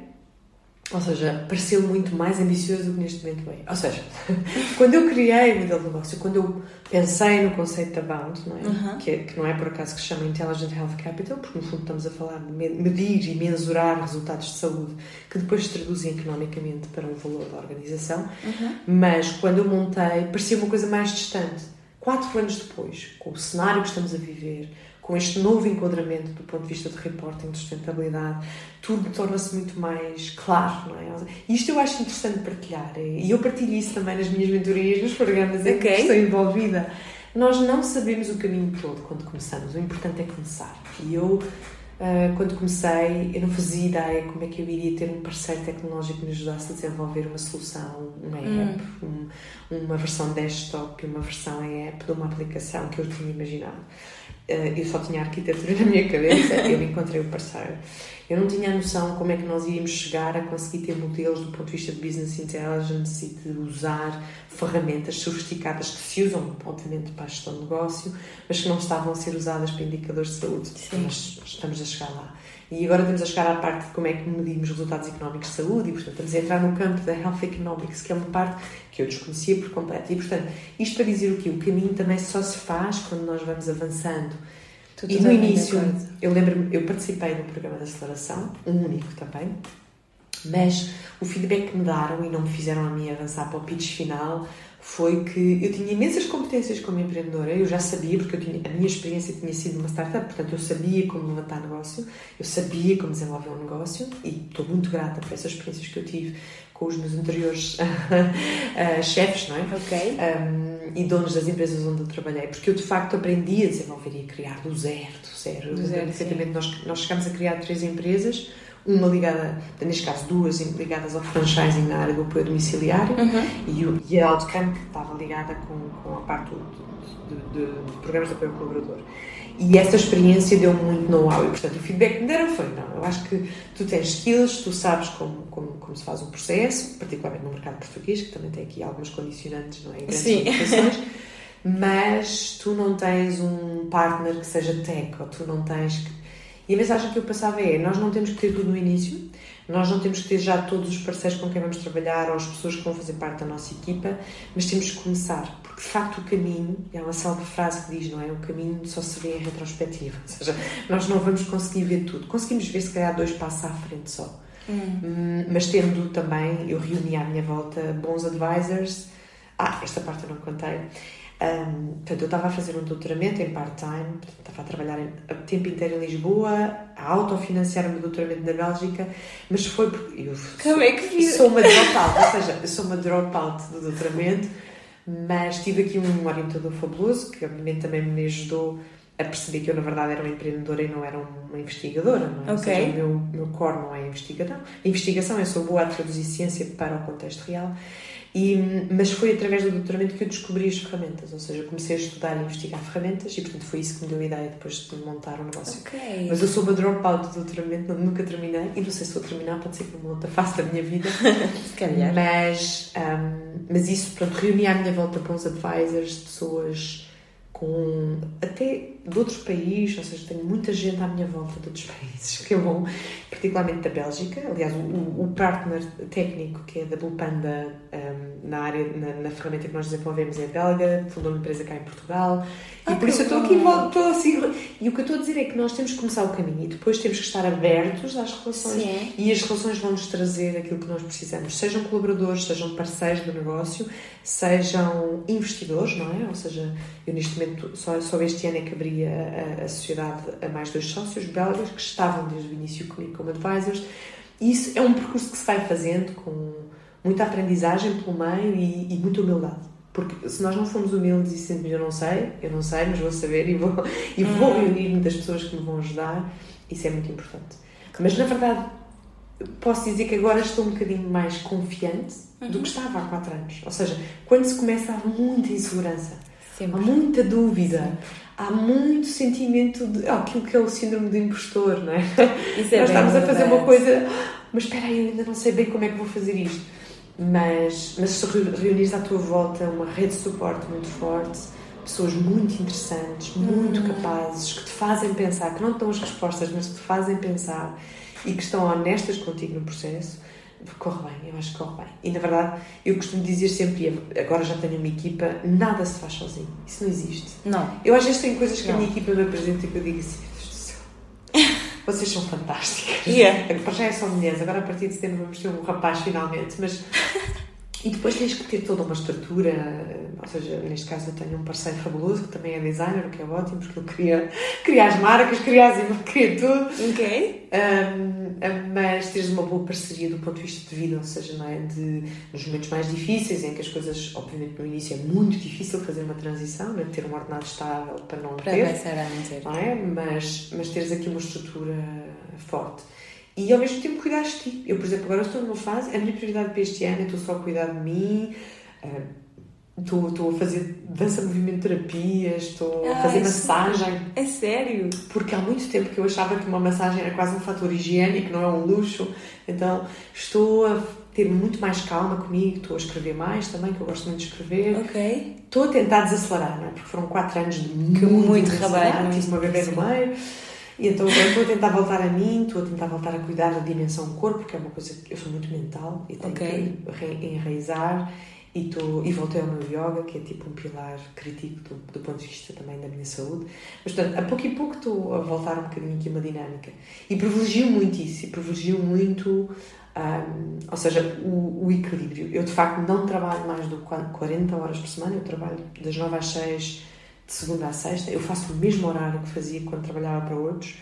ou seja, pareceu muito mais ambicioso do que neste momento é. Ou seja, quando eu criei o modelo de negócio, quando eu pensei no conceito da Bound, não é? Uhum. Que, é, que, não é por acaso que se chama Intelligent Health Capital, porque no fundo estamos a falar de medir e mensurar resultados de saúde que depois se traduzem economicamente para o valor da organização. Uhum. Mas quando eu montei, parecia uma coisa mais distante. Quatro anos depois, com o cenário que estamos a viver, com este novo enquadramento do ponto de vista de reporting, de sustentabilidade, tudo torna-se muito mais claro, não é? Isto eu acho interessante partilhar e eu partilho isso também nas minhas mentorias, nos programas em okay. que estou envolvida. Nós não sabemos o caminho todo quando começamos, o importante é começar. E eu, ah, quando comecei, eu não fazia ideia como é que eu iria ter um parceiro tecnológico que me ajudasse a desenvolver uma solução, uma hum. app, hum. um, uma versão desktop e uma versão app de uma aplicação que eu tinha imaginado. Eh, eu só tinha arquitetura na minha cabeça, eu encontrei o parceiro. Eu não tinha a noção como é que nós iríamos chegar a conseguir ter modelos do ponto de vista de business intelligence e de usar ferramentas sofisticadas que se usam, obviamente, para a gestão de negócio, mas que não estavam a ser usadas para indicadores de saúde. Sim. Nós estamos a chegar lá. E agora estamos a chegar à parte de como é que medimos resultados económicos de saúde e, portanto, estamos a entrar no campo da Health Economics, que é uma parte que eu desconhecia por completo. E, portanto, isto para dizer o quê? O caminho também só se faz quando nós vamos avançando. Tudo e no início, eu lembro eu participei no programa de aceleração, um único também, mas o feedback que me deram e não me fizeram a mim avançar para o pitch final foi que eu tinha imensas competências como empreendedora, eu já sabia, porque tinha, a minha experiência tinha sido uma startup, portanto eu sabia como levantar negócio, eu sabia como desenvolver um negócio e estou muito grata por essas experiências que eu tive com os meus anteriores uh, chefes, não é? Ok. Um, e donos das empresas onde eu trabalhei, porque eu de facto aprendi a desenvolver e a criar do zero, do zero. Do zero nós, nós chegámos a criar três empresas uma ligada, neste caso duas ligadas ao franchising na área do apoio domiciliário uhum. e, o, e a Outcome que estava ligada com, com a parte de, de, de, programas de apoio ao colaborador. E essa experiência deu muito know-how e, portanto, o feedback que me deram foi: não, eu acho que tu tens skills, tu sabes como, como, como se faz o processo, particularmente no mercado português, que também tem aqui algumas condicionantes, não é? Em grandes Sim. mas tu não tens um partner que seja tech, ou tu não tens que e a mensagem que eu passava é: nós não temos que ter tudo no início, nós não temos que ter já todos os parceiros com quem vamos trabalhar ou as pessoas que vão fazer parte da nossa equipa, mas temos que começar, porque de facto o caminho, é uma célebre frase que diz, não é? O caminho só se vê em retrospectiva, ou seja, nós não vamos conseguir ver tudo, conseguimos ver se calhar dois passos à frente só. Hum. Mas tendo também, eu reuni à minha volta bons advisors. Ah, esta parte eu não contei. Um, portanto, eu estava a fazer um doutoramento em part-time, estava a trabalhar o tempo inteiro em Lisboa, a autofinanciar o meu doutoramento na Bélgica, mas foi porque eu Como sou, é que sou uma dropout, ou seja, eu sou uma dropout do doutoramento, mas tive aqui um orientador fabuloso que obviamente também me ajudou a perceber que eu na verdade era uma empreendedora e não era uma investigadora, não é? Okay. Ou seja, o meu, meu core não é investigação. A investigação, eu sou boa a traduzir ciência para o contexto real e, mas foi através do doutoramento que eu descobri as ferramentas, ou seja, comecei a estudar e investigar ferramentas e, portanto, foi isso que me deu a ideia depois de montar o um negócio. Okay. Mas eu sou uma dropout do doutoramento, nunca terminei e não sei se vou terminar, pode ser que numa outra fase da minha vida. se calhar. Mas, um, mas isso, pronto, reuni à minha volta bons advisors, pessoas com até de outros países, ou seja, tenho muita gente à minha volta de outros países, que é bom, particularmente da Bélgica. Aliás, o, o partner técnico, que é da Blue Panda, um, na área, na, na, ferramenta que nós desenvolvemos é belga, fundou uma empresa cá em Portugal, e por isso eu estou aqui, estou assim. E o que eu estou a dizer é que nós temos que começar o caminho e depois temos que estar abertos às relações. Sim. E as relações vão nos trazer aquilo que nós precisamos, sejam colaboradores, sejam parceiros do negócio, sejam investidores, não é? Ou seja, eu neste momento, só, só este ano é que abri a, a, a sociedade a mais dois sócios belgas que estavam desde o início comigo como advisors. E isso é um percurso que se vai fazendo com muita aprendizagem pelo meio e, e muita humildade. Porque se nós não formos humildes e sempre eu não sei, eu não sei, mas vou saber e vou, e vou Uhum. reunir-me das pessoas que me vão ajudar, isso é muito importante. Mas na verdade, posso dizer que agora estou um bocadinho mais confiante do Uhum. que estava há quatro anos. Ou seja, quando se começa há muita insegurança, há Sempre. muita dúvida, há muito sentimento de ah, aquilo que é o síndrome do impostor, não é? Isso é Nós estamos a fazer verdade. uma coisa, "Ah, mas espera aí, eu ainda não sei bem como é que vou fazer isto. Mas, mas se re- reunires à tua volta uma rede de suporte muito forte, pessoas muito interessantes, muito Uhum. capazes, que te fazem pensar, que não te dão as respostas, mas que te fazem pensar e que estão honestas contigo no processo, corre bem, eu acho que corre bem. E na verdade, eu costumo dizer sempre, e agora já tenho uma equipa, nada se faz sozinho. Isso não existe. Não. Eu às vezes tenho coisas que a Não. minha equipa me apresenta e que eu digo assim, meu Deus do céu, vocês são fantásticas. Yeah. Para já é só mulheres, agora a partir de setembro vamos ter um rapaz finalmente, mas. E depois tens que ter toda uma estrutura, ou seja, neste caso eu tenho um parceiro fabuloso que também é designer, o que é ótimo, porque ele cria, cria as marcas, cria, as, cria tudo. Ok. Um, mas teres uma boa parceria do ponto de vista de vida, ou seja, não é? de, nos momentos mais difíceis, em que as coisas, obviamente, no início é muito difícil fazer uma transição, é? ter um ordenado estável para não Para ter, começar a manter. não é? mas, mas teres aqui uma estrutura forte. E ao mesmo tempo cuidares de ti. Eu, por exemplo, agora estou numa fase, a minha prioridade para este ano estou só a cuidar de mim, ah, estou, estou a fazer dança, movimento, terapias, estou a Ah, fazer isso- massagem. É sério? Porque há muito tempo que eu achava que uma massagem era quase um fator higiênico, não é um luxo. Então estou a ter muito mais calma comigo, estou a escrever mais também, que eu gosto muito de escrever. Ok. Estou a tentar desacelerar, não é? Porque foram quatro anos de muito, muito trabalho, Tive uma bebê no meio. E então agora estou a tentar voltar a mim, estou a tentar voltar a cuidar da dimensão corpo, porque é uma coisa que eu sou muito mental e tenho Ok. que enraizar. E, estou, e voltei ao meu yoga, que é tipo um pilar crítico do, do ponto de vista também da minha saúde. Mas, portanto, a pouco e pouco estou a voltar um bocadinho aqui a uma dinâmica. E privilegio muito isso, e privilegio muito, hum, ou seja, o, o equilíbrio. Eu, de facto, não trabalho mais do que 40 horas por semana, eu trabalho das 9 às 6, de segunda à sexta. Eu faço o mesmo horário que fazia quando trabalhava para outros.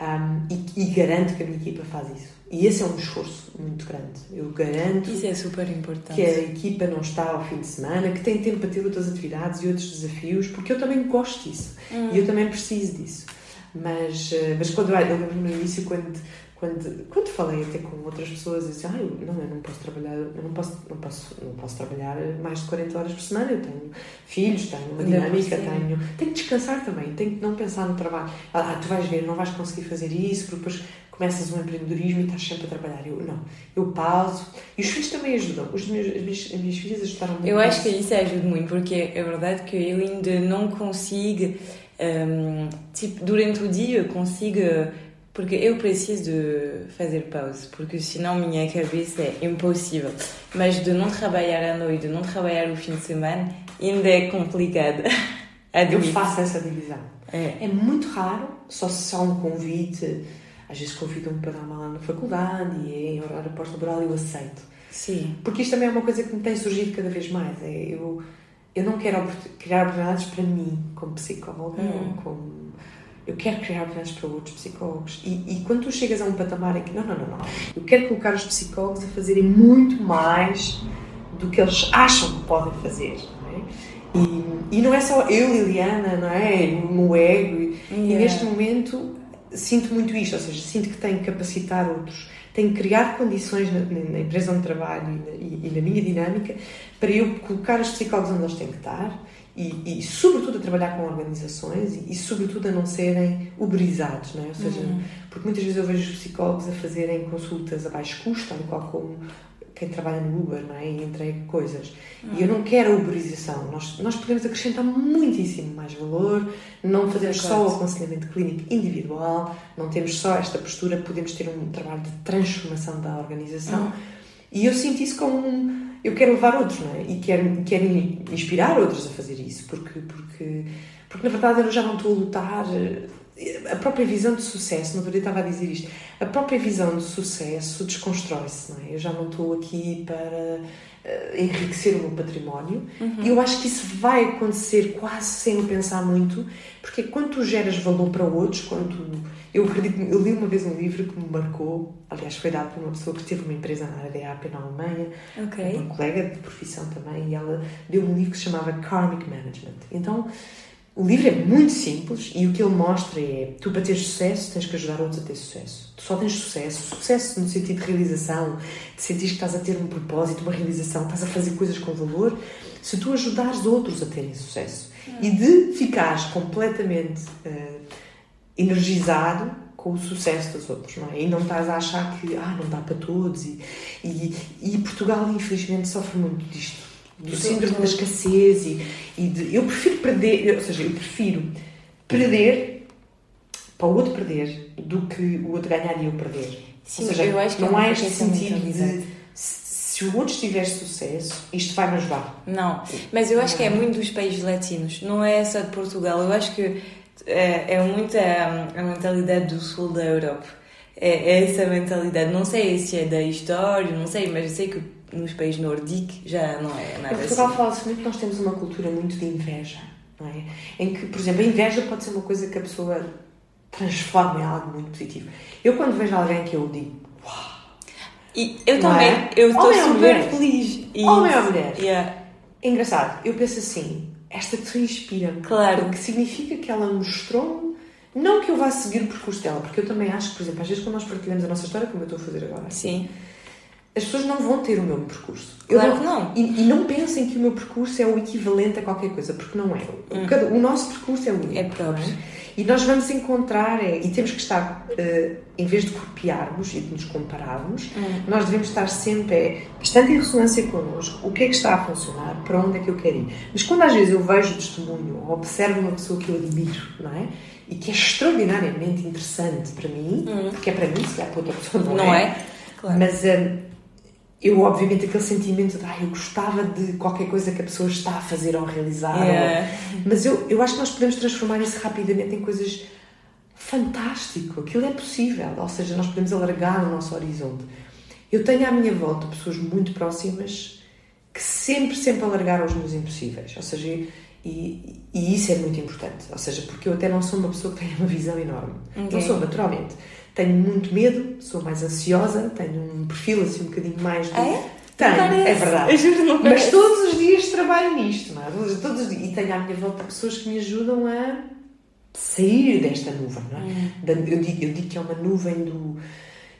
hum, e, e garanto que a minha equipa faz isso. E esse é um esforço muito grande. Eu garanto Isso é super importante. que a equipa não está ao fim de semana, que tem tempo para ter outras atividades e outros desafios, porque eu também gosto disso Hum. e eu também preciso disso. Mas, eh, mas quando eu lembro no início, quando, quando, quando falei até com outras pessoas, disse: ah, eu, não, eu não posso trabalhar, eu não posso, não, posso, não posso trabalhar mais de 40 horas por semana. Eu tenho filhos, tenho uma dinâmica, tenho, tenho que descansar também, tenho que não pensar no trabalho. Ah, tu vais ver, não vais conseguir fazer isso, porque depois começas um empreendedorismo e estás sempre a trabalhar. Eu não, eu pauso. E os filhos também ajudam. Os meus, as, minhas, as minhas filhas ajudaram muito. Eu acho nisso. que isso ajuda muito, porque é verdade que eu ainda não consigo, hum, tipo, durante o dia consigo, porque eu preciso de fazer pausa, porque senão minha cabeça é impossível. Mas de não trabalhar à noite, de não trabalhar o fim de semana, ainda é complicado. Eu faço essa divisão. É. É muito raro, só se há um convite. Às vezes convidam-me para dar uma aula na faculdade e é em horário pós-laboral eu aceito. Sim. Porque isto também é uma coisa que me tem surgido cada vez mais. É, eu, eu não quero criar oportunidades para mim, como psicóloga, Hum. como... Eu quero criar oportunidades para outros psicólogos. E, e quando tu chegas a um patamar em que, não, não, não, não, eu quero colocar os psicólogos a fazerem muito mais do que eles acham que podem fazer. Não é? e, e não é só eu, Liliana, não é? O meu ego. E, e Yeah. neste momento sinto muito isto, ou seja, sinto que tenho que capacitar outros, tenho que criar condições na, na- empresa onde trabalho e na, e- e na minha dinâmica para eu colocar os psicólogos onde eles têm que estar e, e sobretudo, a trabalhar com organizações e, e, sobretudo, a não serem uberizados, não é? Ou seja, Uhum. porque muitas vezes eu vejo os psicólogos a fazerem consultas a baixo custo, tal qual como quem trabalha no Uber, não é? E entrega coisas. E eu não quero a uberização. Nós, nós podemos acrescentar muitíssimo mais valor, não fazemos só o aconselhamento clínico individual, não temos só esta postura, podemos ter um trabalho de transformação da organização. E eu sinto isso como um. Eu quero levar outros, não é? E quero, quero inspirar outros a fazer isso, porque, porque, porque na verdade eu já não estou a lutar. a própria visão de sucesso, no outro dia estava a dizer isto, a própria visão de sucesso desconstrói-se, não é? Eu já não estou aqui para uh, enriquecer o meu património uhum. e eu acho que isso vai acontecer quase sem pensar muito, porque quando tu geras valor para outros, quando tu, eu acredito, eu li uma vez um livro que me marcou, aliás foi dado por uma pessoa que teve uma empresa na área da AP na Alemanha, okay. uma colega de profissão também, e ela deu um livro que se chamava Karmic Management. Então, o livro é muito simples e o que ele mostra é: tu para ter sucesso tens que ajudar outros a ter sucesso. Tu só tens sucesso, sucesso no sentido de realização, de sentir que estás a ter um propósito, uma realização, estás a fazer coisas com valor, se tu ajudares outros a terem sucesso. E de ficares completamente uh, energizado com o sucesso dos outros, não é? E não estás a achar que ah, não dá para todos. E, e, e Portugal, infelizmente, sofre muito disto do síndrome da escassez e, e de, eu prefiro perder, ou seja, eu prefiro perder para o outro perder do que o outro ganhar e eu perder. Sim, ou seja, eu acho que não é há este sentido de se o outro tiver sucesso, isto vai me ajudar. Não, mas eu acho que é muito dos países latinos, não é só de Portugal. Eu acho que é, é muito a, a mentalidade do sul da Europa. É, é essa mentalidade. Não sei se é da história, não sei, mas eu sei que nos países nórdicos já não é nada em Portugal assim. fala-se muito que nós temos uma cultura muito de inveja, não é? Em que, por exemplo, a inveja pode ser uma coisa que a pessoa transforma em algo muito positivo. Eu quando vejo alguém que eu digo, uau! E eu também, é? eu estou super mulher? feliz. E... Homem ou mulher? Yeah. É engraçado, eu penso assim, esta pessoa inspira-me. Claro. Porque significa que ela mostrou-me não que eu vá seguir o percurso dela, porque eu também acho que, por exemplo, às vezes quando nós partilhamos a nossa história, como eu estou a fazer agora, Sim as pessoas não vão ter o meu percurso. Claro que não. E, e, não pensem que o meu percurso é o equivalente a qualquer coisa, porque não é. Hum. Cada, o nosso percurso é único. É próprio. É? E nós vamos encontrar, é, e temos que estar, uh, em vez de copiarmos e de nos compararmos, hum. nós devemos estar sempre é, bastante em ressonância connosco, o que é que está a funcionar, para onde é que eu quero ir. Mas quando às vezes eu vejo testemunho ou observo uma pessoa que eu admiro, não é? E que é extraordinariamente interessante para mim, hum. porque é para mim, se calhar para outra pessoa não, não é. é? Claro. Mas. Eu, obviamente, aquele sentimento de ah, eu gostava de qualquer coisa que a pessoa está a fazer ou a realizar. Yeah. Ou... Mas eu, eu acho que nós podemos transformar isso rapidamente em coisas fantástico. Aquilo é possível. Ou seja, nós podemos alargar o nosso horizonte. Eu tenho à minha volta pessoas muito próximas que sempre, sempre alargaram os meus impossíveis. Ou seja, e, e isso é muito importante. Ou seja, porque eu até não sou uma pessoa que tenha uma visão enorme. Okay. Não sou, naturalmente tenho muito medo, sou mais ansiosa, tenho um perfil assim um bocadinho mais. De... É? Tenho, é verdade. Juro, Mas todos os dias trabalho nisto, não é? Todos, todos os dias. E tenho à minha volta pessoas que me ajudam a sair desta nuvem, não é? Hum. Eu, digo, eu digo que é uma nuvem do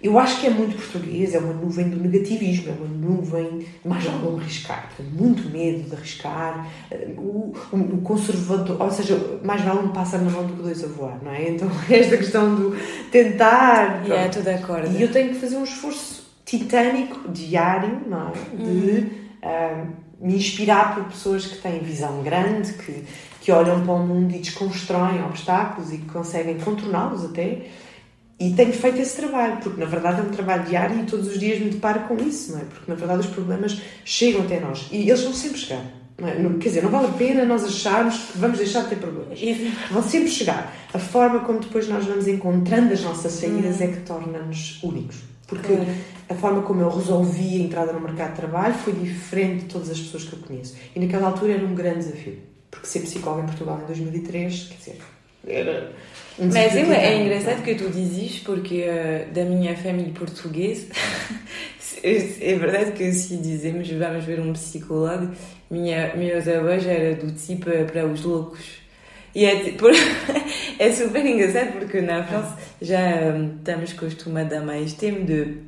eu acho que é muito português, é uma nuvem do negativismo, é uma nuvem mais algum arriscar, muito medo de arriscar, o, o, conservador, ou seja, mais vale um pássaro na mão do que dois a voar, não é? Então, esta questão do tentar. E é tudo acordo. E eu tenho que fazer um esforço titânico, diário, não é? De uhum. uh, me inspirar por pessoas que têm visão grande, que, que olham para o mundo e desconstroem obstáculos e que conseguem contorná-los até. E tenho feito esse trabalho, porque na verdade é um trabalho diário e todos os dias me deparo com isso, não é? Porque na verdade os problemas chegam até nós e eles vão sempre chegar. Não é? Quer dizer, não vale a pena nós acharmos que vamos deixar de ter problemas. Vão sempre chegar. A forma como depois nós vamos encontrando as nossas saídas hum. é que torna-nos únicos. Porque a forma como eu resolvi a entrada no mercado de trabalho foi diferente de todas as pessoas que eu conheço. E naquela altura era um grande desafio. Porque ser psicóloga em Portugal em 2003, quer dizer, era mas é, é engraçado que tu dizes, porque uh, da minha família portuguesa, é verdade que se dizemos vamos ver um psicólogo, minha, meus avós eram do tipo para os loucos. E é, por, é super engraçado porque na França já um, estamos acostumados há mais tempo de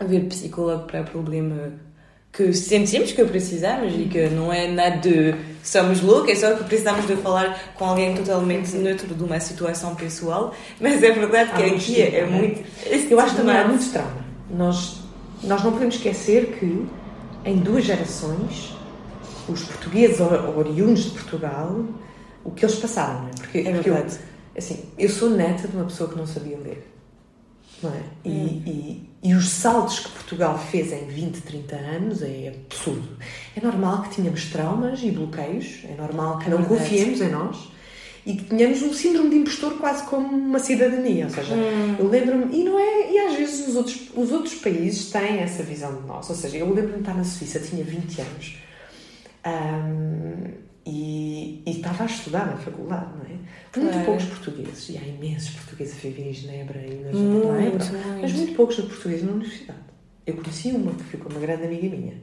ver psicólogo para problema que sentimos que precisamos e que não é nada de somos loucos, é só que precisamos de falar com alguém totalmente neutro de uma situação pessoal, mas é verdade que ah, aqui é, é, muito. Eu acho também há muito trauma. Nós, nós não podemos esquecer que em duas gerações os portugueses oriundos de Portugal o que eles passaram, não é? Porque, é porque eu, assim, eu sou neta de uma pessoa que não sabia ler. É? E, hum. e, e, os saltos que Portugal fez em 20, 30 anos é absurdo. É normal que tínhamos traumas e bloqueios, é normal que não confiemos em nós. e que tínhamos um síndrome de impostor quase como uma cidadania. Ou seja, Hum. eu lembro-me, e não é, e às vezes os outros, os outros países têm essa visão de nós. Ou seja, eu lembro-me de estar na Suíça, tinha 20 anos. Ahm, e, e estava a estudar na faculdade, não é? Muito Claro. poucos portugueses, e há imensos portugueses a viver em Genebra e na Muito, não é? muito. Mas muito poucos portugueses na universidade. Eu conheci uma que ficou uma grande amiga minha,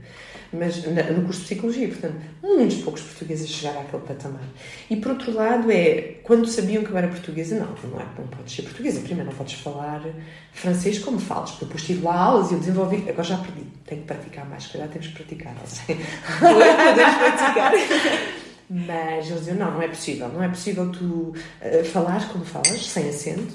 mas na- no curso de Psicologia, portanto, muitos poucos portugueses chegaram àquele patamar. E por outro lado, é quando sabiam que eu era portuguesa, não, não é, não podes ser portuguesa, primeiro não podes falar francês como falas, porque depois tive lá aulas e eu desenvolvi, agora já perdi, tenho que praticar mais, se calhar temos que praticar, não sei. Podemos praticar. Mas eles diziam, não, não é possível, não é possível tu uh, falares como falas, sem acento,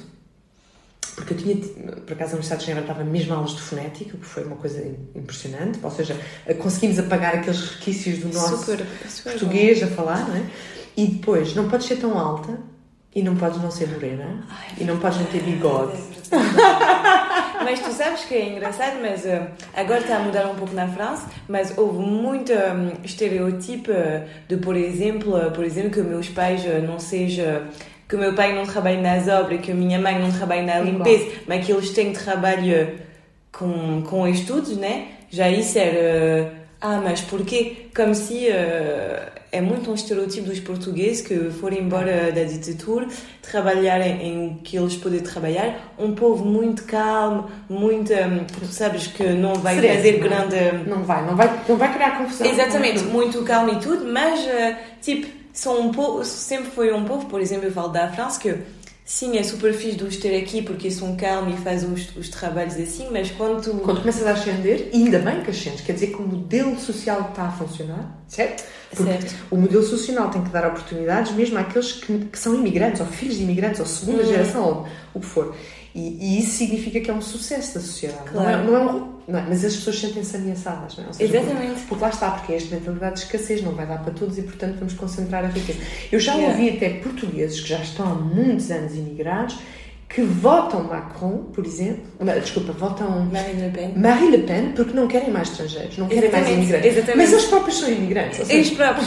porque eu tinha, por acaso, a Universidade de Genebra estava mesmo aulas de fonética, o que foi uma coisa impressionante, ou seja, uh, conseguimos apagar aqueles resquícios do nosso Super, super português a falar, não é? E depois, não podes ser tão alta, e não podes não ser morena, Ai, e não podes não ter bigode. É. mas tu sabes que é engraçado, mas eh, agora está a mudar um pouco na França, mas houve muito um, estereotipo eh, de, por exemplo, eh, por exemplo, que meus pais não sejam que o meu pai não trabalhe nas obras, que a minha mãe não trabalhe na Igual. limpeza, mas que eles têm trabalho com, com estudos, né? Já isso era. Ah, mas porquê? Como se eh, é muito um estereotipo dos portugueses que foram embora da ditadura, trabalharem em o que eles podem trabalhar. Um povo muito calmo, muito. hum, tu sabes que não vai Sereno, fazer não é? grande. Não vai, não vai, não vai criar confusão. Exatamente, muito calmo e tudo, mas eh, tipo, são um povo, sempre foi um povo, por exemplo, eu falo da França, que sim, é super fixe de os ter aqui porque são calmos e fazem os, os trabalhos assim, mas quando tu. Quando começas a ascender, ainda bem que ascendes, quer dizer que o modelo social está a funcionar, certo? Porque Certo. o modelo social tem que dar oportunidades mesmo àqueles que, que são imigrantes, ou filhos de imigrantes, ou segunda Uhum. geração, ou o que for. E, e isso significa que é um sucesso da sociedade. Claro. Não é, não é um- não é, mas as pessoas sentem-se ameaçadas, não é? Seja, Exatamente. Porque, porque lá está, porque é esta mentalidade de escassez, não vai dar para todos e, portanto, vamos concentrar a riqueza. Eu já Yeah. ouvi até portugueses que já estão há muitos anos imigrados que votam Macron, por exemplo, desculpa, votam Marine Le Pen. Marine Le Pen porque não querem mais estrangeiros, não querem mais Exatamente, imigrantes. exatamente. Mas eles próprios são imigrantes. Ou seja, Eles próprios.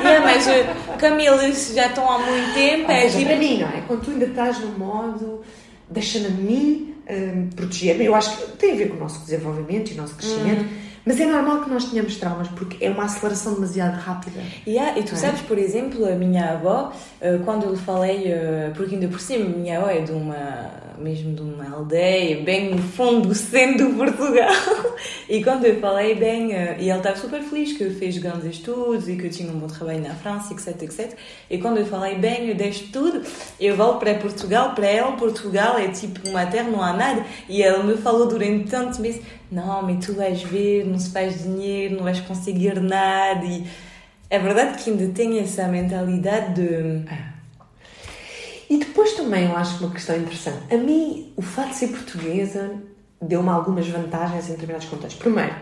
yeah, mas eh, como eles já estão há muito tempo, ou é seja, tipo. para mim, não é? Quando tu ainda estás no modo deixa-me a mim hum, proteger-me, eu acho que tem a ver com o nosso desenvolvimento e o nosso crescimento, mas é normal que nós tenhamos traumas porque é uma aceleração demasiado rápida. Yeah, e tu É. sabes, por exemplo, a minha avó, eh, quando eu lhe falei, eh, porque ainda por cima, minha avó é de uma, mesmo de uma aldeia, bem no fundo do centro de Portugal, e quando eu falei bem, eh, e ela estava super feliz que eu fiz grandes estudos e que eu tinha um bom trabalho na França, etc, etc, e quando eu falei bem deste tudo, eu volto para Portugal, para ela, Portugal é tipo uma terra, não há nada, e ela me falou durante tantos meses, não, mas tu vais ver, não se faz dinheiro, não vais conseguir nada, e é verdade que ainda tem essa mentalidade de. E depois também eu acho uma questão interessante. A mim, o fato de ser portuguesa deu-me algumas vantagens em determinados contextos. Primeiro,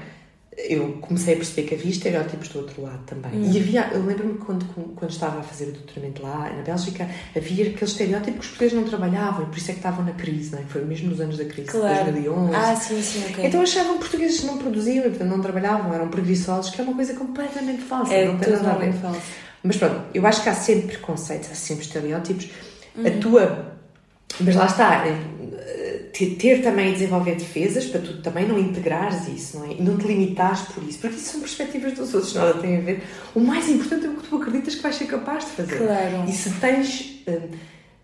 eu comecei a perceber que havia estereótipos do outro lado também. E havia, eu lembro-me quando, quando estava a fazer o doutoramento lá na Bélgica, havia aquele estereótipo que os portugueses não trabalhavam e por isso é que estavam na crise, não é? Foi mesmo nos anos da crise, 2011. Ah, sim, sim, ok. Então achavam que portugueses não produziam e portanto não trabalhavam, eram preguiçosos, que é uma coisa completamente falsa. é não tem nada a ver. totalmente falso. Mas pronto, eu acho que há sempre preconceitos, há sempre estereótipos. Uhum. A tua. Mas lá está, ter, ter também e desenvolver defesas para tu também não integrares isso, não é? E não te limitares por isso, porque isso são perspectivas dos outros, nada tem a ver. O mais importante é o que tu acreditas que vais ser capaz de fazer. Claro. E se tens. eh,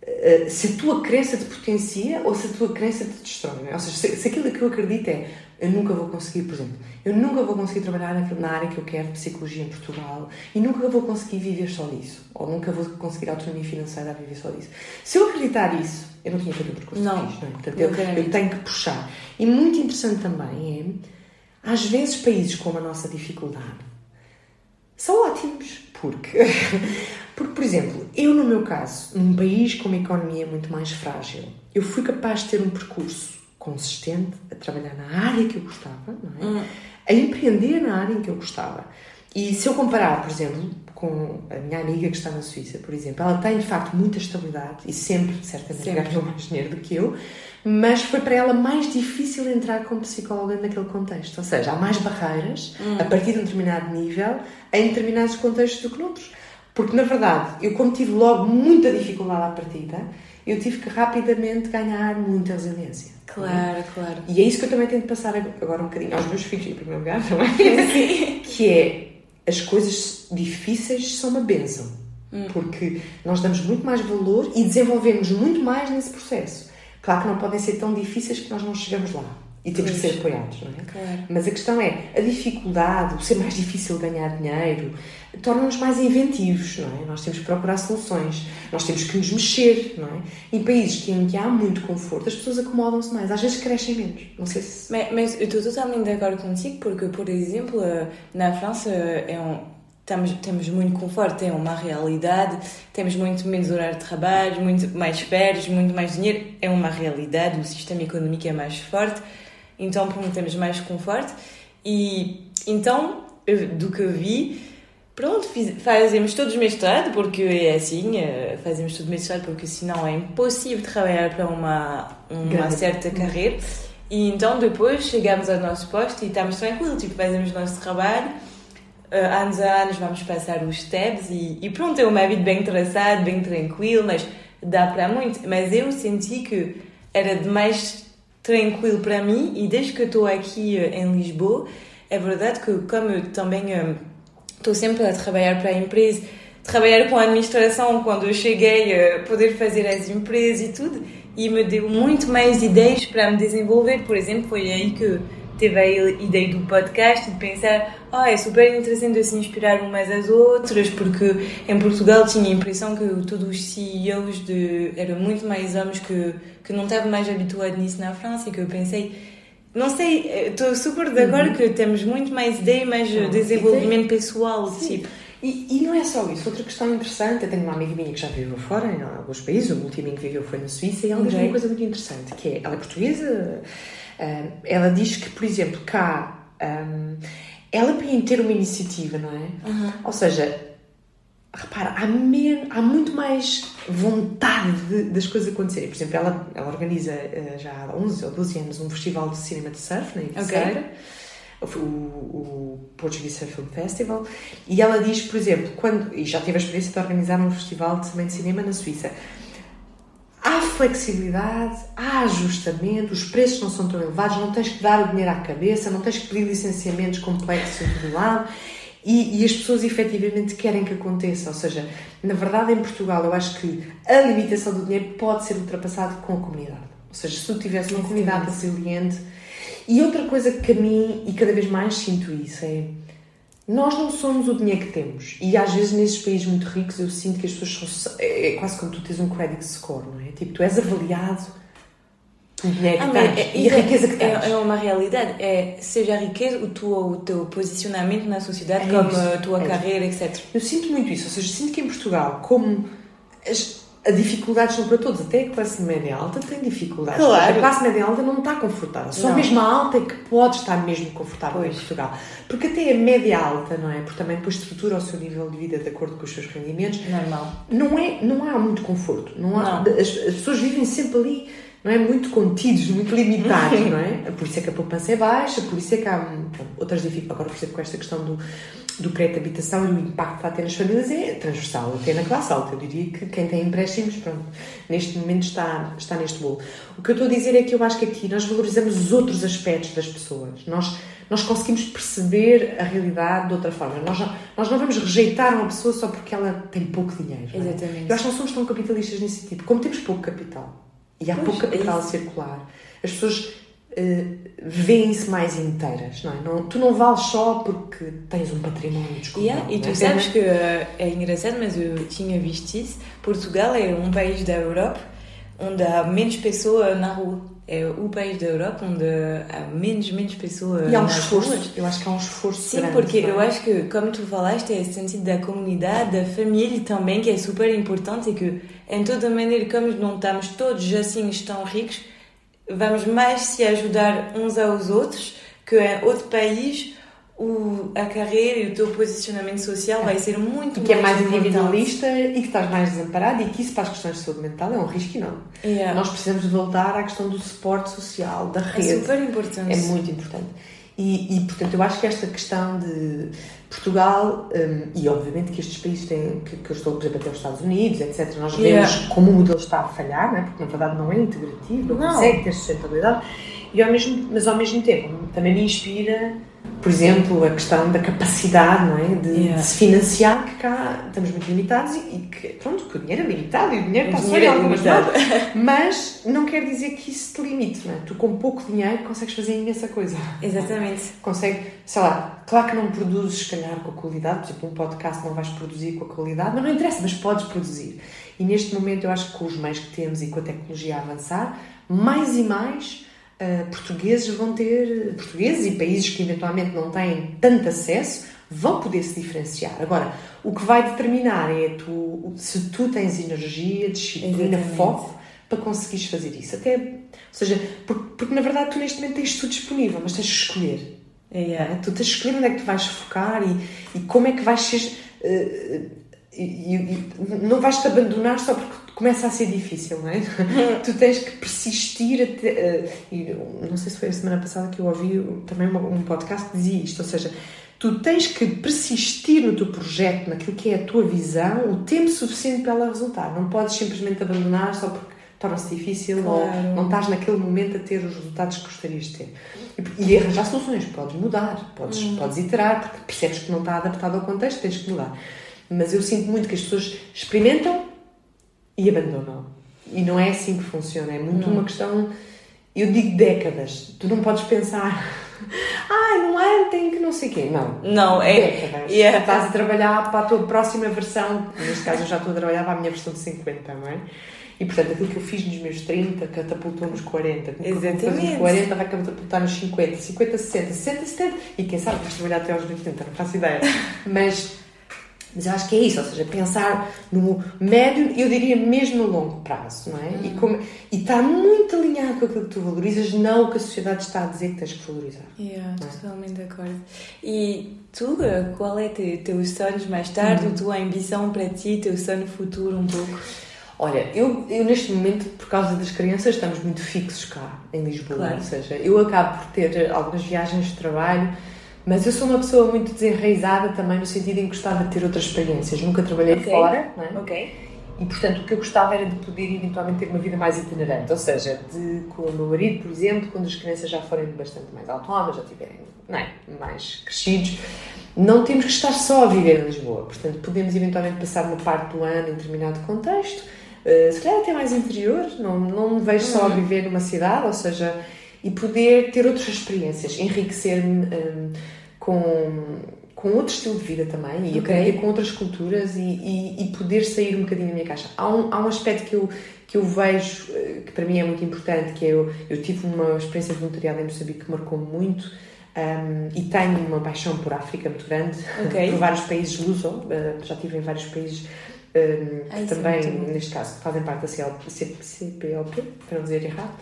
eh, se a tua crença te potencia ou se a tua crença te destrói. é? Ou seja, se, se aquilo que eu acredito é eu nunca vou conseguir, por exemplo, eu nunca vou conseguir trabalhar naquilo- na área que eu quero psicologia em Portugal e nunca vou conseguir viver só disso, ou nunca vou conseguir autonomia financeira a viver só disso. Se eu acreditar isso, eu não tinha feito o percurso Não. que fiz, não é? Portanto, Eu eu, tenho que puxar. E muito interessante também é, às vezes, países com a nossa dificuldade são ótimos, porque, porque, por exemplo, eu no meu caso, num país com uma economia muito mais frágil, eu fui capaz de ter um percurso consistente a trabalhar na área que eu gostava, é? a empreender na área em que eu gostava. E se eu comparar, por exemplo, com a minha amiga que está na Suíça, por exemplo, ela tem de facto muita estabilidade e sempre, certamente, Sempre. ganhou mais dinheiro do que eu, mas foi para ela mais difícil entrar como psicóloga naquele contexto. Ou seja, há mais barreiras a partir de um determinado nível em determinados contextos do que noutros. Porque, na verdade, eu como tive logo muita dificuldade à partida, eu tive que rapidamente ganhar muita resiliência. Claro, claro. E é isso que eu também tento passar agora um bocadinho aos meus filhos, em primeiro lugar, também. que é, as coisas difíceis são uma bênção. Hum. Porque nós damos muito mais valor e desenvolvemos muito mais nesse processo. Claro que não podem ser tão difíceis que nós não chegamos lá e temos que ser apoiados, não é? Claro. Mas a questão é, a dificuldade, o ser mais difícil ganhar dinheiro, torna-nos mais inventivos, não é? Nós temos que procurar soluções, nós temos que nos mexer, não é? Em países em que há muito conforto, as pessoas acomodam-se mais, às vezes crescem menos, não sei se... Mas, mas eu estou totalmente de acordo contigo, porque, por exemplo, na França é um... Temos, temos muito conforto, é uma realidade, temos muito menos horário de trabalho, muito mais férias, muito mais dinheiro, é uma realidade, o sistema econômico é mais forte, então pronto, temos mais conforto. E então, do que eu vi, pronto, fiz, fazemos todos mestrado, porque é assim, eh, fazemos tudo mestrado, porque senão é impossível trabalhar para uma, uma certa carreira. E então depois chegamos ao nosso posto e estamos tranquilos, tipo, fazemos o nosso trabalho, anos a anos vamos passar os tabs e, e pronto, é uma vida bem traçada, bem tranquila, mas dá para muito. Mas eu senti que era demais tranquilo para mim e desde que estou aqui uh, em Lisboa, é verdade que como também estou sempre a trabalhar para a empresa, trabalhar com a administração quando eu cheguei a poder fazer as empresas e tudo, e me deu muito mais ideias para me desenvolver. Por exemplo, foi aí que teve a ideia do podcast e de pensar ah, é super interessante se inspirar umas às outras, porque em Portugal tinha a impressão que todos os CEOs de, eram muito mais homens que, que não estavam mais habituados nisso na França e que eu pensei não sei, estou super de acordo uhum. que temos muito mais ideia, mais ah, desenvolvimento pessoal, Sim. tipo. E, e, não é só isso. Outra questão interessante, eu tenho uma amiga minha que já viveu fora, em alguns países, o último em que viveu foi na Suíça, e ela diz uma coisa muito interessante, que é, ela é portuguesa, ela diz que, por exemplo, cá, um, ela tem ter uma iniciativa, não é? Uhum. Ou seja, repara, há, men há muito mais vontade de, das coisas acontecerem. Por exemplo, ela, ela organiza uh, já há 11 ou 12 anos um festival de cinema de surf na Ibiceira. Okay. O, o Portuguese Surf Film Festival, e ela diz, por exemplo, quando, e já teve a experiência de organizar um festival também de cinema na Suíça, há flexibilidade, há ajustamento, os preços não são tão elevados, não tens que dar o dinheiro à cabeça, não tens que pedir licenciamentos complexos em todo lado e, e, as pessoas efetivamente querem que aconteça. Ou seja, na verdade, em Portugal, eu acho que a limitação do dinheiro pode ser ultrapassada com a comunidade. Ou seja, se tu tivesse uma comunidade resiliente. E outra coisa que a mim, e cada vez mais sinto isso, é. Nós não somos o dinheiro que temos. E às vezes nesses países muito ricos eu sinto que as pessoas são. É, é quase como tu tens um credit score, não é? Tipo, tu és avaliado o dinheiro que ah, tens é, e a riqueza que tens. É, é, uma realidade. É, seja a riqueza, o teu, o teu posicionamento na sociedade, é como isso, a tua é carreira, etc. Eu sinto muito isso. Ou seja, sinto que em Portugal, como as, as dificuldades são para todos, até a classe média alta tem dificuldades. Claro. A classe média alta não está confortável. Só não. mesmo a alta é que pode estar mesmo confortável pois. em Portugal. Porque até a média alta, não é? Porque também depois estrutura o seu nível de vida de acordo com os seus rendimentos. Normal. Não, é, não há muito conforto. Não há, não. As, as pessoas vivem sempre ali não é? Muito contidos, muito limitados, não é? Por isso é que a poupança é baixa, por isso é que há pronto, outras dificuldades. Agora, por exemplo, com esta questão do, do crédito de habitação e o impacto que vai ter nas famílias é transversal, até na classe alta. Eu diria que quem tem empréstimos, pronto, neste momento está, está neste bolo. O que eu estou a dizer é que eu acho que aqui nós valorizamos os outros aspectos das pessoas. Nós, nós conseguimos perceber a realidade de outra forma. Nós não, nós não vamos rejeitar uma pessoa só porque ela tem pouco dinheiro. É? Exatamente. Eu acho que não somos tão capitalistas nesse sentido. Como temos pouco capital, e há pois, pouco capital é circular. As pessoas uh, veem-se mais inteiras, não é? Não, tu não vales só porque tens um património descomunal. Yeah, e tu é? sabes que uh, é engraçado, mas eu tinha visto isso. Portugal é um país da Europa onde há menos pessoas na rua. É o país da Europa onde há menos, menos pessoas E há um esforço, ruas. eu acho que há um esforço Sim, grande, porque é? eu acho que, como tu falaste, é esse sentido da comunidade, da família também, que é super importante e que em toda maneira, como não estamos todos assim tão ricos, vamos mais se ajudar uns aos outros, que em outro país o, a carreira e o teu posicionamento social é. vai ser muito que mais é mais individualista e que estás mais desamparado e que isso para as questões de saúde mental é um risco enorme. Yeah. Nós precisamos voltar à questão do suporte social, da rede. É super importante. É muito importante. E, e, portanto, eu acho que esta questão de Portugal, um, e obviamente que estes países têm, que, que eu estou, por exemplo, até os Estados Unidos, etc., nós vemos yeah. como o modelo está a falhar, né? porque na verdade não é integrativo, não, não. consegue ter sustentabilidade, e ao mesmo, mas ao mesmo tempo também me inspira por exemplo, a questão da capacidade não é? de, yeah. de se financiar, que cá estamos muito limitados e, e, que, pronto, que o dinheiro é limitado e o dinheiro está só em algumas mãos. Mas não quer dizer que isso te limite, não é? Tu com pouco dinheiro consegues fazer imensa coisa. Exatamente. Consegue, sei lá, claro que não produzes, se calhar, com a qualidade, por exemplo, um podcast não vais produzir com a qualidade, mas não interessa, mas podes produzir. E neste momento eu acho que com os meios que temos e com a tecnologia a avançar, mais e mais uh, portugueses vão ter, portugueses e países que eventualmente não têm tanto acesso, vão poder se diferenciar. Agora, o que vai determinar é tu, se tu tens energia, disciplina, foco para conseguires fazer isso. Até, ou seja, porque, porque, na verdade tu neste momento tens tudo disponível, mas tens de escolher. É, tu tens de escolher onde é que tu vais focar e, e como é que vais ser. Uh, e, e, não vais te abandonar só porque começa a ser difícil, não é? tu tens que persistir até. Uh, e não sei se foi a semana passada que eu ouvi também um podcast que dizia isto, ou seja, tu tens que persistir no teu projeto, naquilo que é a tua visão, o tempo suficiente para ela resultar. Não podes simplesmente abandonar só porque torna-se difícil claro. ou não estás naquele momento a ter os resultados que gostarias de ter. E, e arranjar soluções, podes mudar, podes, hum. podes iterar, porque percebes que não está adaptado ao contexto, tens que mudar. Mas eu sinto muito que as pessoas experimentam e abandonam. E não é assim que funciona, é muito não. uma questão, eu digo décadas. Tu não podes pensar, ai, não é, tem que não sei o quê. Não. Não, é. Décadas. Yeah. Estás a trabalhar para a tua próxima versão. Neste caso, eu já estou a trabalhar para a minha versão de 50, não é? E portanto, aquilo que eu fiz nos meus 30 catapultou nos 40. Aquilo Exatamente. nos 40 vai catapultar nos 50, 50, 60, 60, 70. E quem sabe vais trabalhar até aos 80, não faço ideia. Mas mas eu acho que é isso, ou seja, pensar no médio, eu diria mesmo no longo prazo, não é? Uhum. E, como, e está muito alinhado com aquilo que tu valorizas, não o que a sociedade está a dizer que tens que valorizar. Yeah, é? Totalmente de acordo. E tu, qual é teu, teus sonhos mais tarde, uhum. tua ambição para ti, teu sonho futuro um pouco? Olha, eu, eu neste momento, por causa das crianças, estamos muito fixos cá em Lisboa, claro. ou seja, eu acabo por ter algumas viagens de trabalho mas eu sou uma pessoa muito desenraizada também, no sentido em que gostava de ter outras experiências. Nunca trabalhei okay. fora, não é? Ok. E, portanto, o que eu gostava era de poder eventualmente ter uma vida mais itinerante. Ou seja, de, com o meu marido, por exemplo, quando as crianças já forem bastante mais autónomas, já tiverem não é, mais crescidos, não temos que estar só a viver em Lisboa. Portanto, podemos eventualmente passar uma parte do ano em determinado contexto, uh, se calhar até mais interior, não, não me vejo só a uhum. viver numa cidade, ou seja, e poder ter outras experiências, enriquecer-me um, com, com outro estilo de vida também e okay. aprender com outras culturas e, e, e, poder sair um bocadinho da minha caixa. Há um, há um aspecto que eu, que eu vejo eh, que para mim é muito importante, que é eu, eu tive uma experiência de voluntariado em Moçambique que marcou muito um, e tenho uma paixão por África muito grande, okay. por vários países luso, uh, já estive em vários países um, Ai, que também, neste caso, fazem parte da CPLP, para não dizer errado.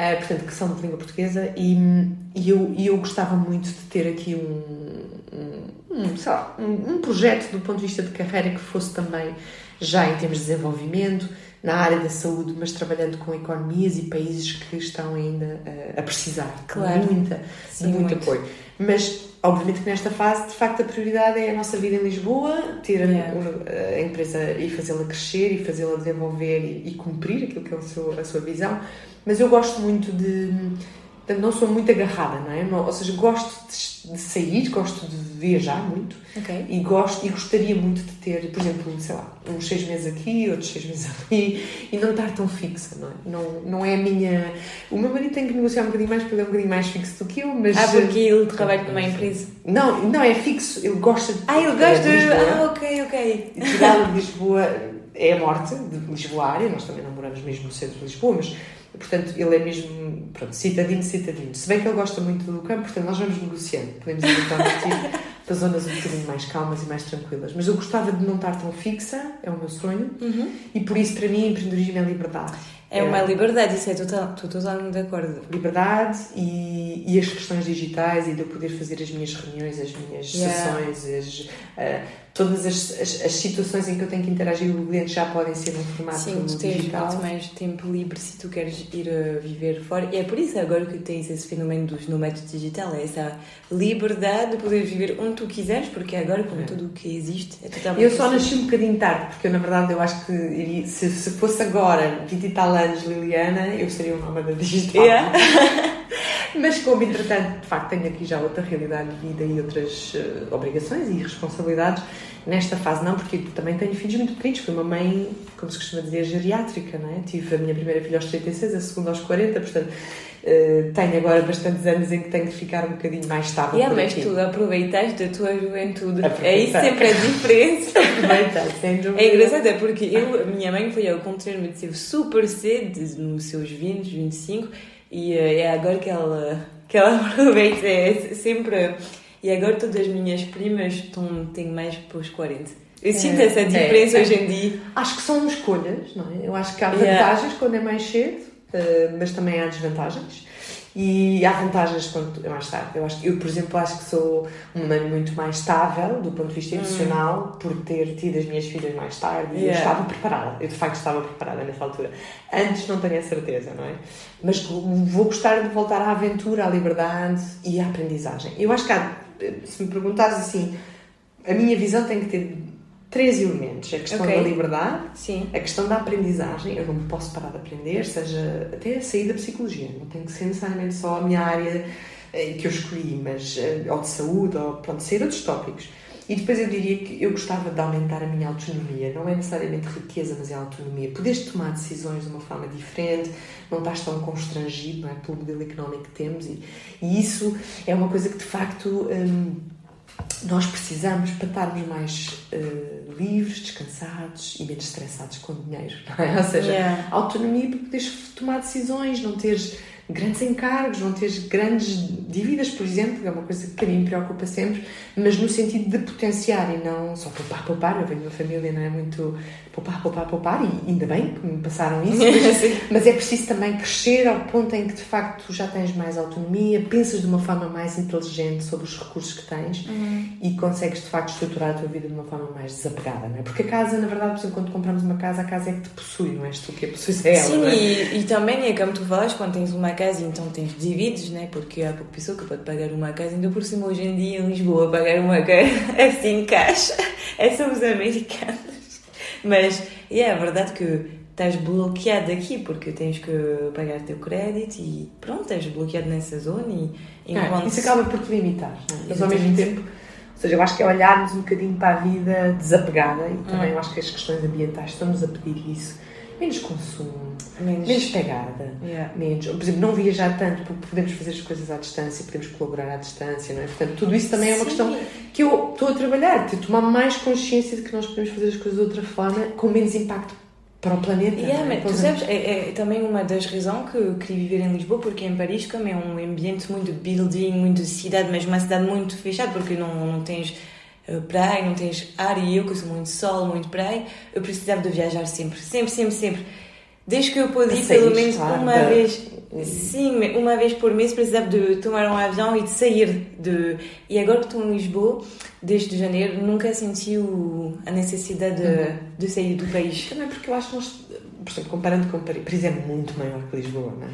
Uh, portanto, que são de língua portuguesa, e, e, eu, e eu gostava muito de ter aqui um, um, um, lá, um, um projeto do ponto de vista de carreira que fosse também já em termos de desenvolvimento, na área da saúde, mas trabalhando com economias e países que estão ainda uh, a precisar claro. de, muita, Sim, de muito, muito, apoio. Mas, obviamente, que nesta fase, de facto, a prioridade é a nossa vida em Lisboa, ter yeah. a, a, empresa e fazê-la crescer e fazê-la desenvolver e, e, cumprir aquilo que é a sua, a sua visão mas eu gosto muito de. Não sou muito agarrada, não é? ou seja, gosto de, de, sair, gosto de viajar muito okay. e, gosto, e gostaria muito de ter, por exemplo, sei lá, uns seis meses aqui, outros seis meses ali e não estar tão fixa, não é? Não, não é a minha. O meu marido tem que negociar um bocadinho mais porque ele é um bocadinho mais fixo do que eu, mas. Ah, porque ele trabalha numa empresa? Não, não é fixo, ele gosta de. Ah, ele gosta de. Ah, ok, ok. Tirar de Lisboa é a morte de Lisboa área, nós também não moramos mesmo no centro de Lisboa, mas Portanto, ele é mesmo, pronto, citadino, citadino. Se bem que ele gosta muito do campo, portanto, nós vamos negociando. Podemos ir para zonas um bocadinho mais calmas e mais tranquilas. Mas eu gostava de não estar tão fixa, é o meu sonho. Uhum. E por isso, para mim, empreendedorismo é liberdade. É uma liberdade, isso é total, estou totalmente de acordo. Liberdade e, e as questões digitais e de eu poder fazer as minhas reuniões, as minhas yeah. sessões, as, uh, todas as, as, as, situações em que eu tenho que interagir com o cliente já podem ser num formato Sim, tu tens digital. muito mais tempo livre se tu queres ir a viver fora. E é por isso agora que tens esse fenômeno dos nómadas digital, é essa liberdade de poder viver onde tu quiseres, porque agora com é. tudo o que existe é totalmente Eu só nasci um bocadinho tarde, porque eu, na verdade eu acho que se, se fosse agora 20 e tal anos Liliana, eu seria um nómada digital. Yeah. Mas como, entretanto, de facto, tenho aqui já outra realidade de vida e outras uh, obrigações e responsabilidades, nesta fase não, porque também tenho filhos muito pequenos. Fui uma mãe, como se costuma dizer, geriátrica, não é? Tive a minha primeira filha aos 36, a segunda aos 40, portanto, uh, tenho agora bastantes anos em que tenho que ficar um bocadinho mais estável. Yeah, mas aqui. tu aproveitaste a tua juventude. É isso sempre a diferença. Aproveitar, sem dúvida. É engraçado, é porque eu, a minha mãe foi ao contrário, me teve super cedo, nos seus 20, 25 e uh, é agora que ela, que ela aproveita, é sempre. E agora todas as minhas primas estão, têm mais para os 40. Eu sinto é, essa diferença é, hoje em dia. Acho que são escolhas, não é? Eu acho que há vantagens yeah. quando é mais cedo, uh, mas também há desvantagens. E há vantagens quando é mais tarde. Eu, acho, eu, por exemplo, acho que sou uma mãe muito mais estável do ponto de vista emocional hum. por ter tido as minhas filhas mais tarde yeah. e eu estava preparada. Eu, de facto, estava preparada nessa altura. Antes não tenho a certeza, não é? Mas vou gostar de voltar à aventura, à liberdade e à aprendizagem. Eu acho que há, se me perguntares assim, a minha visão tem que ter três elementos: a questão okay. da liberdade, Sim. a questão da aprendizagem. Eu não posso parar de aprender, seja até a sair da psicologia, não tem que ser necessariamente só a minha área eh, que eu escolhi, mas eh, ou de saúde, ou pronto, ser outros tópicos. E depois eu diria que eu gostava de aumentar a minha autonomia. Não é necessariamente riqueza, mas é autonomia. Poderes tomar decisões de uma forma diferente, não estás tão constrangido não é, pelo modelo económico que temos. E, e isso é uma coisa que de facto. Hum, nós precisamos para estarmos mais uh, livres, descansados e menos estressados com o dinheiro, não é? Ou seja, yeah. autonomia para poderes tomar decisões, não teres grandes encargos, não teres grandes dívidas, por exemplo, é uma coisa que a mim me preocupa sempre, mas no sentido de potenciar e não só poupar, poupar. Eu venho de uma família, não é muito poupar, poupar, poupar, e ainda bem que me passaram isso, mas, mas, é preciso também crescer ao ponto em que de facto tu já tens mais autonomia, pensas de uma forma mais inteligente sobre os recursos que tens uhum. e consegues de facto estruturar a tua vida de uma forma mais desapegada, não é? Porque a casa, na verdade, por exemplo, quando compramos uma casa, a casa é que te possui, não és tu que a possuis, é ela. Sim, é? e, e, também é como tu falas, quando tens uma casa, então tens dívidas, né? Porque há pouco pessoa que pode pagar uma casa, ainda por cima hoje em dia em Lisboa, pagar uma casa assim caixa, é só os americanos. Mas yeah, é verdade que estás bloqueado aqui porque tens que pagar o teu crédito e pronto, estás bloqueado nessa zona e enquanto... isso acaba por te limitar, é? mas ao mesmo tempo ou seja, eu acho que é olharmos um bocadinho para a vida desapegada e também hum. eu acho que as questões ambientais estão-nos a pedir isso menos consumo, menos, menos pegada, yeah. menos, por exemplo, não viajar tanto, porque podemos fazer as coisas à distância, podemos colaborar à distância, não é? Portanto, tudo isso também é uma questão que eu estou a trabalhar, de tomar mais consciência de que nós podemos fazer as coisas de outra forma, com menos impacto para o planeta. Yeah, é? tu sabes, é, é, também uma das razões que eu queria viver em Lisboa, porque em Paris, como é um ambiente muito building, muito cidade, mas uma cidade muito fechada, porque não, não tens eh, praia, não tens ar e eu que sou muito sol, muito praia, eu precisava de viajar sempre, sempre, sempre, sempre. Desde que eu pude ir pelo menos claro, uma vez, sim, uma vez por mês precisava de tomar um avião e de sair de... E agora que estou em Lisboa, desde janeiro, nunca senti a necessidade de, uhum. de sair do país. Também porque eu acho que nós por exemplo, comparando com Paris, Paris é muito maior que Lisboa, não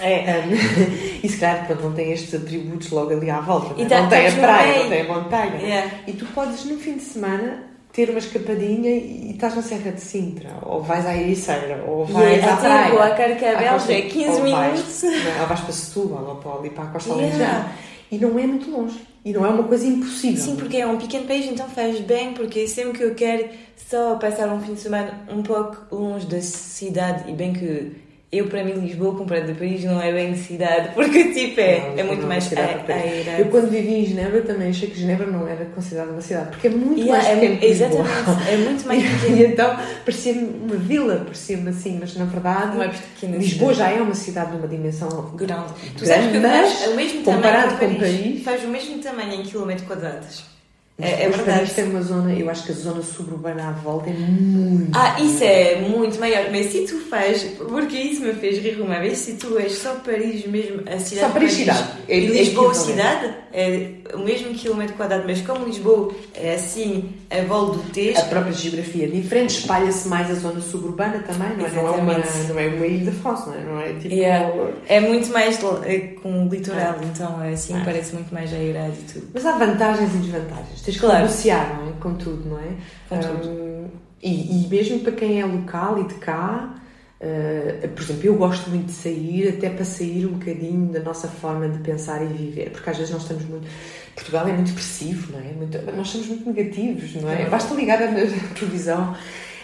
é? É. Um, e se calhar pronto, não tem estes atributos logo ali à volta, não, é? não tem a praia, não tem a montanha. Yeah. E tu podes, no fim de semana, ter uma escapadinha e, estás na Serra de Sintra, ou vais à Ericeira, ou vais yeah, à praia. Ou a Carcabel, já é 15 ou minutos. Vais, ou vais para Setúbal, ou para ali para a Costa yeah. E não é muito longe. E não é uma coisa impossível. Sim, porque é um pequeno país, então faz bem, porque sempre que eu quero só passar um fim de semana um pouco longe da cidade, e bem que eu, para mim, Lisboa, comparado a Paris, não é bem cidade, porque, tipo, é, não, é muito mais airado. Eu, quando vivi em Genebra, também achei que Genebra não era considerada uma cidade, porque é muito yeah, mais pequeno é, Exatamente, é muito mais pequeno. e então, parecia-me uma vila, parecia-me assim, mas na verdade, não é pequena, Lisboa já é uma cidade numa dimensão grande. Tu sabes que mas, faz o mesmo comparado com o Paris, faz o mesmo tamanho em quilómetros quadrados. É, é verdade. Isto é uma zona, eu acho que a zona suburbana à volta é muito. Ah, isso é muito maior. Mas se tu fazes, porque isso me fez rir uma vez, se tu és só Paris mesmo, a cidade. Só Paris, cidade. É, e Lisboa, cidade, é o mesmo quilómetro quadrado, mas como Lisboa é assim, a volta do texto. A própria geografia é diferente, espalha-se mais a zona suburbana também, não é? Não é, uma, não é uma ilha de França, não é? Não é tipo. Yeah. É muito mais é, com litoral, é. então assim é. parece muito mais aerado e tudo. Mas há vantagens e desvantagens. Tens que claro. negociar, não é? Com tudo, não é? Com tudo. Um, e, e mesmo para quem é local e de cá, Uh, por exemplo, eu gosto muito de sair, até para sair um bocadinho da nossa forma de pensar e viver, porque às vezes nós estamos muito. Portugal é muito expressivo, não é? Muito... nós somos muito negativos, não é? Basta ligar a televisão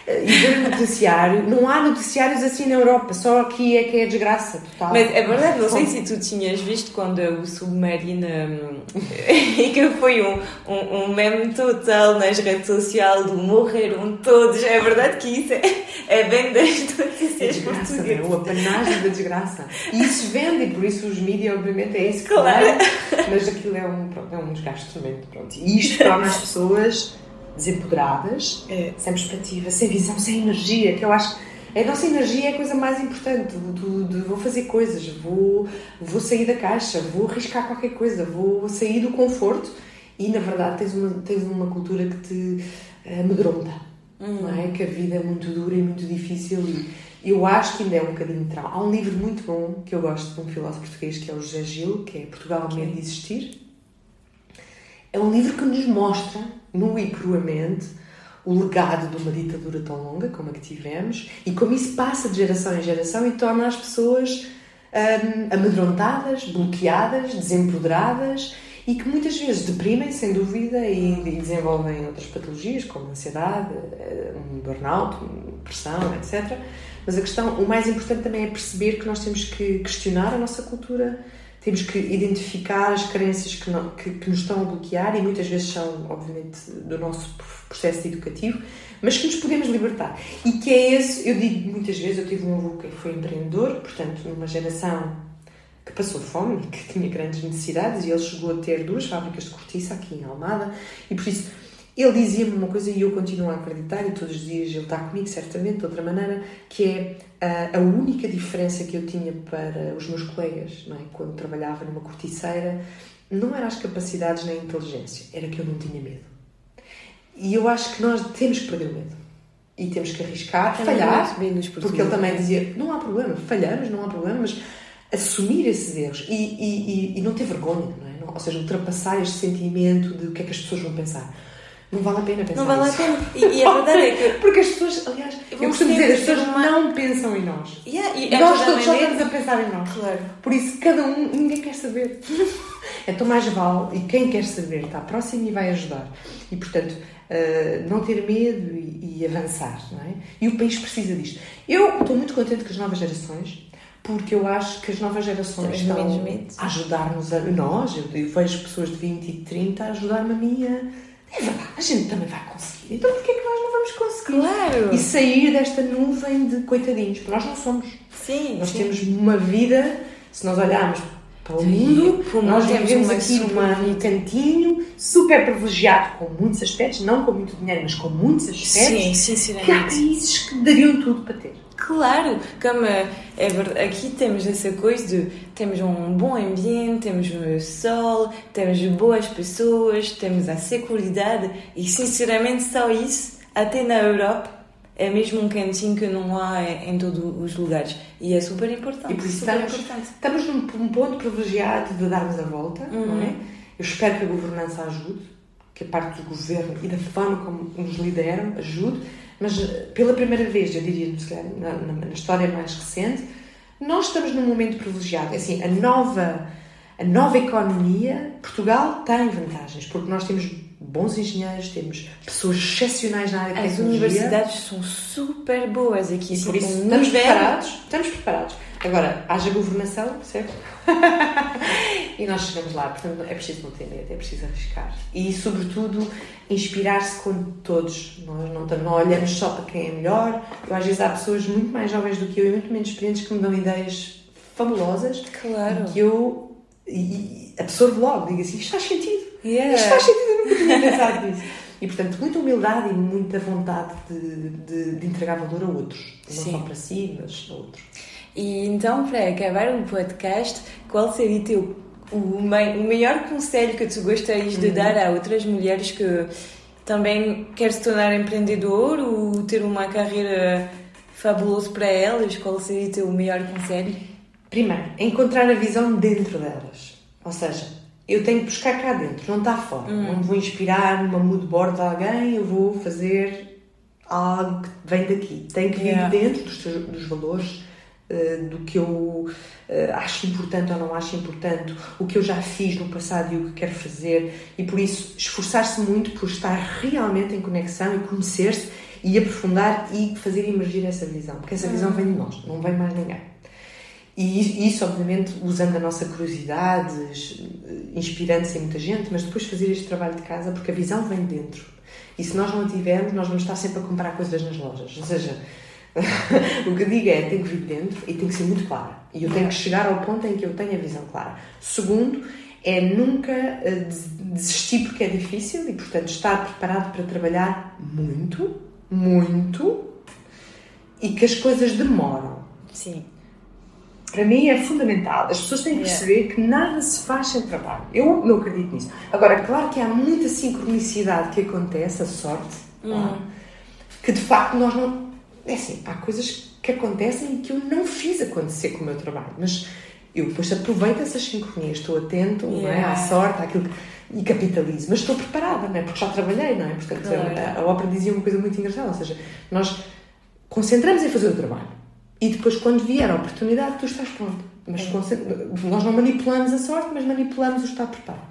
e ver o noticiário. Não há noticiários assim na Europa, só aqui é que é desgraça total. Mas é verdade, não sei se tu tinhas visto quando o Submarino. e que foi um, um, um meme total nas redes sociais do morreram todos. É verdade que isso é, é bem das notícias é desgraça, portuguesas. É? O apanagem da desgraça. E isso vende, e por isso os mídias, obviamente, é isso que claro. Mas aquilo é um, é um desgaste tremendo. Pronto. E isto torna as pessoas desempoderadas, é. sem perspectiva, sem visão, sem energia, que eu acho que a nossa energia é a coisa mais importante. Do, do, vou fazer coisas, vou, vou sair da caixa, vou arriscar qualquer coisa, vou sair do conforto e, na verdade, tens uma, tens uma cultura que te amedronta, uhum. não é? Que a vida é muito dura e muito difícil e eu acho que ainda é um bocadinho trauma. Há um livro muito bom que eu gosto de um filósofo português que é o José Gil, que é Portugal. Medo de Existir. É um livro que nos mostra nua e cruamente o legado de uma ditadura tão longa como a que tivemos e como isso passa de geração em geração e torna as pessoas um, amedrontadas, bloqueadas, desempoderadas e que muitas vezes deprimem, sem dúvida, e, desenvolvem outras patologias como ansiedade, eh, um burnout, depressão, etc. Mas a questão, o mais importante também é perceber que nós temos que questionar a nossa cultura temos que identificar as carências que, não, que, que, nos estão a bloquear e muitas vezes são, obviamente, do nosso processo educativo, mas que nos podemos libertar. E que é esse, eu digo muitas vezes, eu tive um avô que foi empreendedor, portanto, numa geração que passou fome, que tinha grandes necessidades e ele chegou a ter duas fábricas de cortiça aqui em Almada e por isso ele dizia-me uma coisa e eu continuo a acreditar, e todos os dias ele está comigo, certamente, de outra maneira, que é a, a única diferença que eu tinha para os meus colegas, não é? quando trabalhava numa corticeira, não era as capacidades nem a inteligência, era que eu não tinha medo. E eu acho que nós temos que perder o medo. E temos que arriscar, falhar, porque ele também dizia: não há problema, falhamos, não há problema, mas assumir esses erros e, e, e, e não ter vergonha, não é? ou seja, ultrapassar este sentimento de o que é que as pessoas vão pensar não vale a pena pensar Não vale a pena. E, e a verdade é que... Porque as pessoas, aliás, eu costumo dizer, as pessoas uma... não pensam em nós. Yeah, e é nós todos só estamos a pensar em nós. Claro. Por isso, cada um, ninguém quer saber. então mais vale, e quem quer saber está próximo e vai ajudar. E, portanto, uh, não ter medo e, e, avançar, não é? E o país precisa disto. Eu estou muito contente com as novas gerações, porque eu acho que as novas gerações estão a ajudar-nos a nós, eu, eu vejo pessoas de 20 e 30 a ajudar-me a mim a é verdade, a gente também vai conseguir. Então porquê é que nós não vamos conseguir? Claro! E sair desta nuvem de coitadinhos, porque nós não somos. Sim. Nós sim. temos uma vida, se nós olharmos para o mundo, sim, nós vivemos aqui num cantinho super privilegiado, com muitos aspectos, não com muito dinheiro, mas com muitos aspectos. Sim, sinceramente. Que há países que dariam tudo para ter. Claro, como é aqui temos essa coisa de temos um bom ambiente, temos o sol, temos boas pessoas, temos a segurança e sinceramente só isso, até na Europa, é mesmo um cantinho que não há em todos os lugares e é super importante. E por isso estamos, importante. estamos num, num ponto privilegiado de darmos a volta, uhum. não é? Eu espero que a governança ajude, que a parte do governo e da forma como nos lideram ajude mas pela primeira vez, eu diria, na, na, na história mais recente, nós estamos num momento privilegiado. É assim, a nova, a nova economia, Portugal tem vantagens, porque nós temos bons engenheiros, temos pessoas excepcionais na área de As tecnologia. As universidades são super boas aqui. Por isso, estamos preparados, estamos preparados. Agora, haja governação, certo? e nós chegamos lá, portanto, é preciso não ter medo, é preciso arriscar. E, sobretudo, inspirar-se com todos. Nós não, não olhamos só para quem é melhor. Eu, às vezes, há pessoas muito mais jovens do que eu e muito menos experientes que me dão ideias fabulosas. Claro. Que eu e, absorvo logo, digo assim, isto faz sentido Yeah. Isto faz sentido, eu nunca tinha pensado nisso. E, portanto, muita humildade e muita vontade de, de, de entregar valor a outros. Não Sim. só para si, mas a outros. E então, para acabar o podcast, qual seria teu, o, mai- o maior conselho que tu gostarias de dar a outras mulheres que também querem se tornar empreendedor ou ter uma carreira fabulosa para elas? Qual seria o teu maior conselho? Primeiro, encontrar a visão dentro delas. Ou seja, eu tenho que buscar cá dentro, não está fora. Não me vou inspirar numa mood board de alguém, eu vou fazer algo que vem daqui. Tem que vir Yeah. dentro dos, dos valores, do que eu eh, acho importante ou não acho importante, o que eu já fiz no passado e o que quero fazer. E por isso, esforçar-se muito por estar realmente em conexão e conhecer-se e aprofundar e fazer emergir essa visão. Porque essa visão vem de nós, não vem mais ninguém. E isso, obviamente, usando a nossa curiosidade, inspirando-se em muita gente, mas depois fazer este trabalho de casa, porque a visão vem de dentro. E se nós não a tivermos, nós vamos estar sempre a comprar coisas nas lojas. Ou seja, o que digo é, tem que vir de dentro e tem que ser muito clara. E eu tenho que chegar ao ponto em que eu tenho a visão clara. Segundo, é nunca eh, des- desistir porque é difícil e, portanto, estar preparado para trabalhar muito, muito, e que as coisas demoram. Sim. Para mim é fundamental. As pessoas têm que Yeah. perceber que nada se faz sem trabalho. Eu não acredito nisso. Agora, claro que há muita sincronicidade que acontece, a sorte, tá? que de facto nós não. É assim, há coisas que acontecem e que eu não fiz acontecer com o meu trabalho, mas eu depois aproveito essas sincronias, estou atento não é, à Yeah. sorte, àquilo que. E capitalizo, mas estou preparada, não é? Porque já trabalhei, não é? Portanto, Claro. a, a ópera dizia uma coisa muito engraçada, ou seja, nós concentramos em fazer o trabalho e depois, quando vier a oportunidade, tu estás pronto. Mas concent- nós não manipulamos a sorte, mas manipulamos o estar preparado.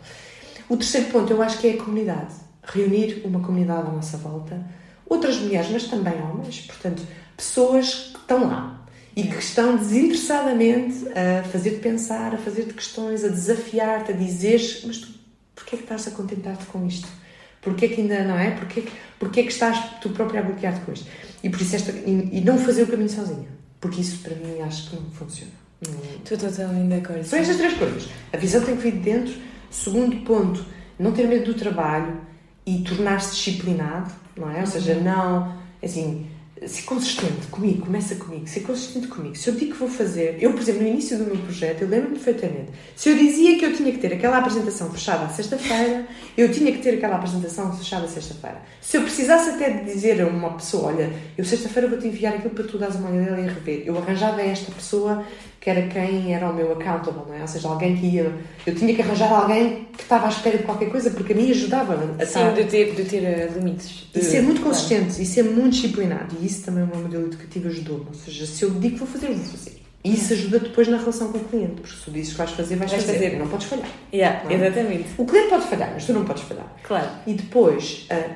O terceiro ponto, eu acho que é a comunidade. Reunir uma comunidade à nossa volta, outras mulheres, mas também homens, portanto, pessoas que estão lá e que estão desinteressadamente a fazer-te pensar, a fazer-te questões, a desafiar-te, a dizer mas tu, porquê é que estás a contentar-te com isto? Porquê é que ainda não é? Porquê, porquê é que estás tu própria a bloquear-te com isto? E por isso esta, e, e não fazer o caminho sozinha. Porque isso para mim acho que não funciona. Estou totalmente de acordo. são estas três coisas. A visão tem que vir de dentro. Segundo ponto, não ter medo do trabalho e tornar-se disciplinado, não é? Ou seja, não, assim, ser consistente comigo, começa comigo, ser consistente comigo. Se eu digo que vou fazer, eu, por exemplo, no início do meu projeto, eu lembro-me perfeitamente, se eu dizia que eu tinha que ter aquela apresentação fechada à sexta-feira, eu tinha que ter aquela apresentação fechada à sexta-feira. Se eu precisasse até de dizer a uma pessoa, olha, eu sexta-feira vou-te enviar aquilo para tu dares uma olhada e rever, eu arranjava esta pessoa que era quem era o meu accountable, não é? Ou seja, alguém que ia. Eu tinha que arranjar alguém que estava à espera de qualquer coisa, porque a mim ajudava a Sim, estar. de ter, de ter eh, limites. E De- ser muito Claro. consistente e ser muito disciplinado. E isso também o meu modelo educativo ajudou-me. Ou seja, se eu digo que vou fazer, eu vou fazer. E isso ajuda depois na relação com o cliente, porque se tu dizes que vais fazer, vais, Vais fazer. fazer. Não podes falhar. Yeah, Não é? exatamente. O cliente pode falhar, mas tu não podes falhar. Claro. E depois, ah,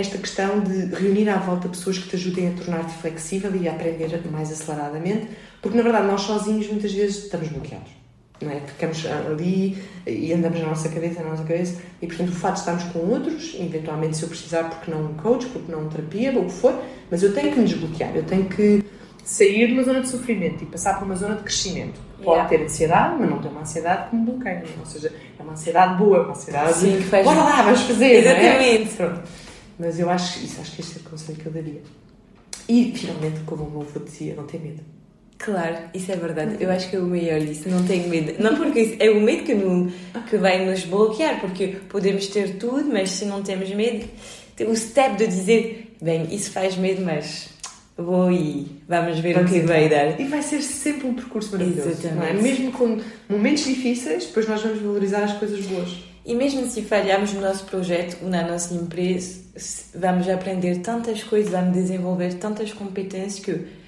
esta questão de reunir à volta pessoas que te ajudem a tornar-te flexível e a aprender mais aceleradamente, porque na verdade nós sozinhos muitas vezes estamos bloqueados. Não é? Ficamos ali e andamos na nossa cabeça, na nossa cabeça, e portanto o fato de estarmos com outros, eventualmente se eu precisar, porque não um coach, porque não um terapia, ou o que for, mas eu tenho que me desbloquear, eu tenho que sair de uma zona de sofrimento e passar para uma zona de crescimento. Pode Yeah. ter ansiedade, mas não ter uma ansiedade que me bloqueia, ou seja, é uma ansiedade boa, uma ansiedade Sim, que faz- bora lá, vamos fazer, é? Exatamente. Pronto. Mas eu acho isso, acho que este é o conselho que eu daria. E, finalmente, como o meu avô dizia, não ter medo. Claro, isso é verdade. Eu acho que é o melhor isso. Não tenho medo. Não porque é o medo que, no, que vai nos bloquear, porque podemos ter tudo, mas se não temos medo, o step de dizer, bem, isso faz medo, mas vou e vamos ver o que vai dar. E vai ser sempre um percurso maravilhoso. Exatamente. Não é? Mesmo com momentos difíceis, depois nós vamos valorizar as coisas boas. E mesmo se falharmos no nosso projeto ou na nossa empresa, vamos aprender tantas coisas, vamos desenvolver tantas competências que.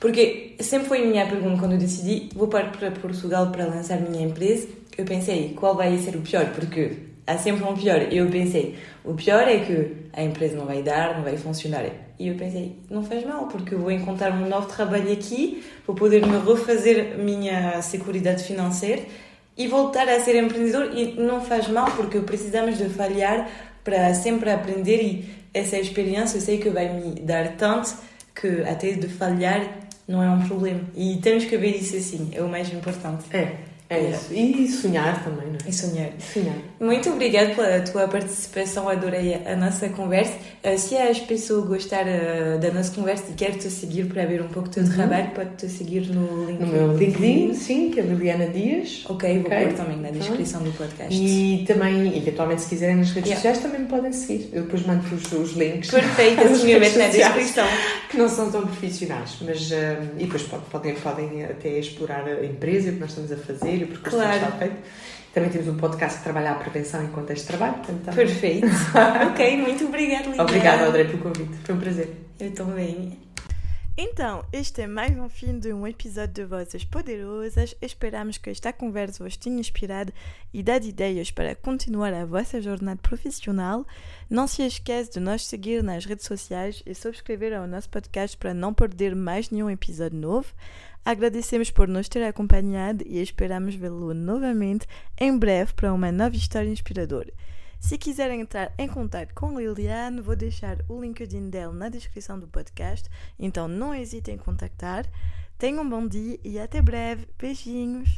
Porque sempre foi a minha pergunta quando eu decidi vou para, Portugal para lançar minha empresa. Eu pensei qual vai ser o pior, porque há sempre um pior. Eu pensei o pior é que a empresa não vai dar, não vai funcionar. E eu pensei não faz mal, porque eu vou encontrar um novo trabalho aqui, vou poder me refazer minha segurança financeira e voltar a ser empreendedor e não faz mal porque precisamos de falhar para sempre aprender e essa experiência eu sei que vai me dar tanto que até de falhar não é um problema e temos que ver isso assim, é o mais importante. É. É isso. E sonhar também, não é? E sonhar. Sonhar. Muito obrigada pela tua participação, adorei a nossa conversa. Uh, se as pessoas gostarem uh, da nossa conversa e querem te seguir para ver um pouco do teu uhum. trabalho, pode te seguir no LinkedIn. No meu LinkedIn, sim, que é Liliana Dias. Ok, vou okay. pôr também na descrição do podcast. E também, eventualmente, se quiserem nas redes yeah. sociais, também me podem seguir. Eu depois mando os, links. Perfeito, assumidamente na descrição. Que não são tão profissionais, mas. Uh, e depois podem, podem até explorar a empresa, o que nós estamos a fazer, o percurso claro. está feito. Também temos um podcast que trabalha a prevenção em contexto de trabalho. Portanto. Perfeito. ok, muito obrigada, Liliana. Obrigada, André, pelo convite. Foi um prazer. Eu também. Então, este é mais um fim de um episódio de Vozes Poderosas. Esperamos que esta conversa vos tenha inspirado e dado ideias para continuar a vossa jornada profissional. Não se esqueça de nos seguir nas redes sociais e subscrever ao nosso podcast para não perder mais nenhum episódio novo. Agradecemos por nos ter acompanhado e esperamos vê-lo novamente em breve para uma nova história inspiradora. Se quiserem entrar em contato com Liliane, vou deixar o LinkedIn dela na descrição do podcast, então não hesitem em contactar. Tenham um bom dia e até breve. Beijinhos!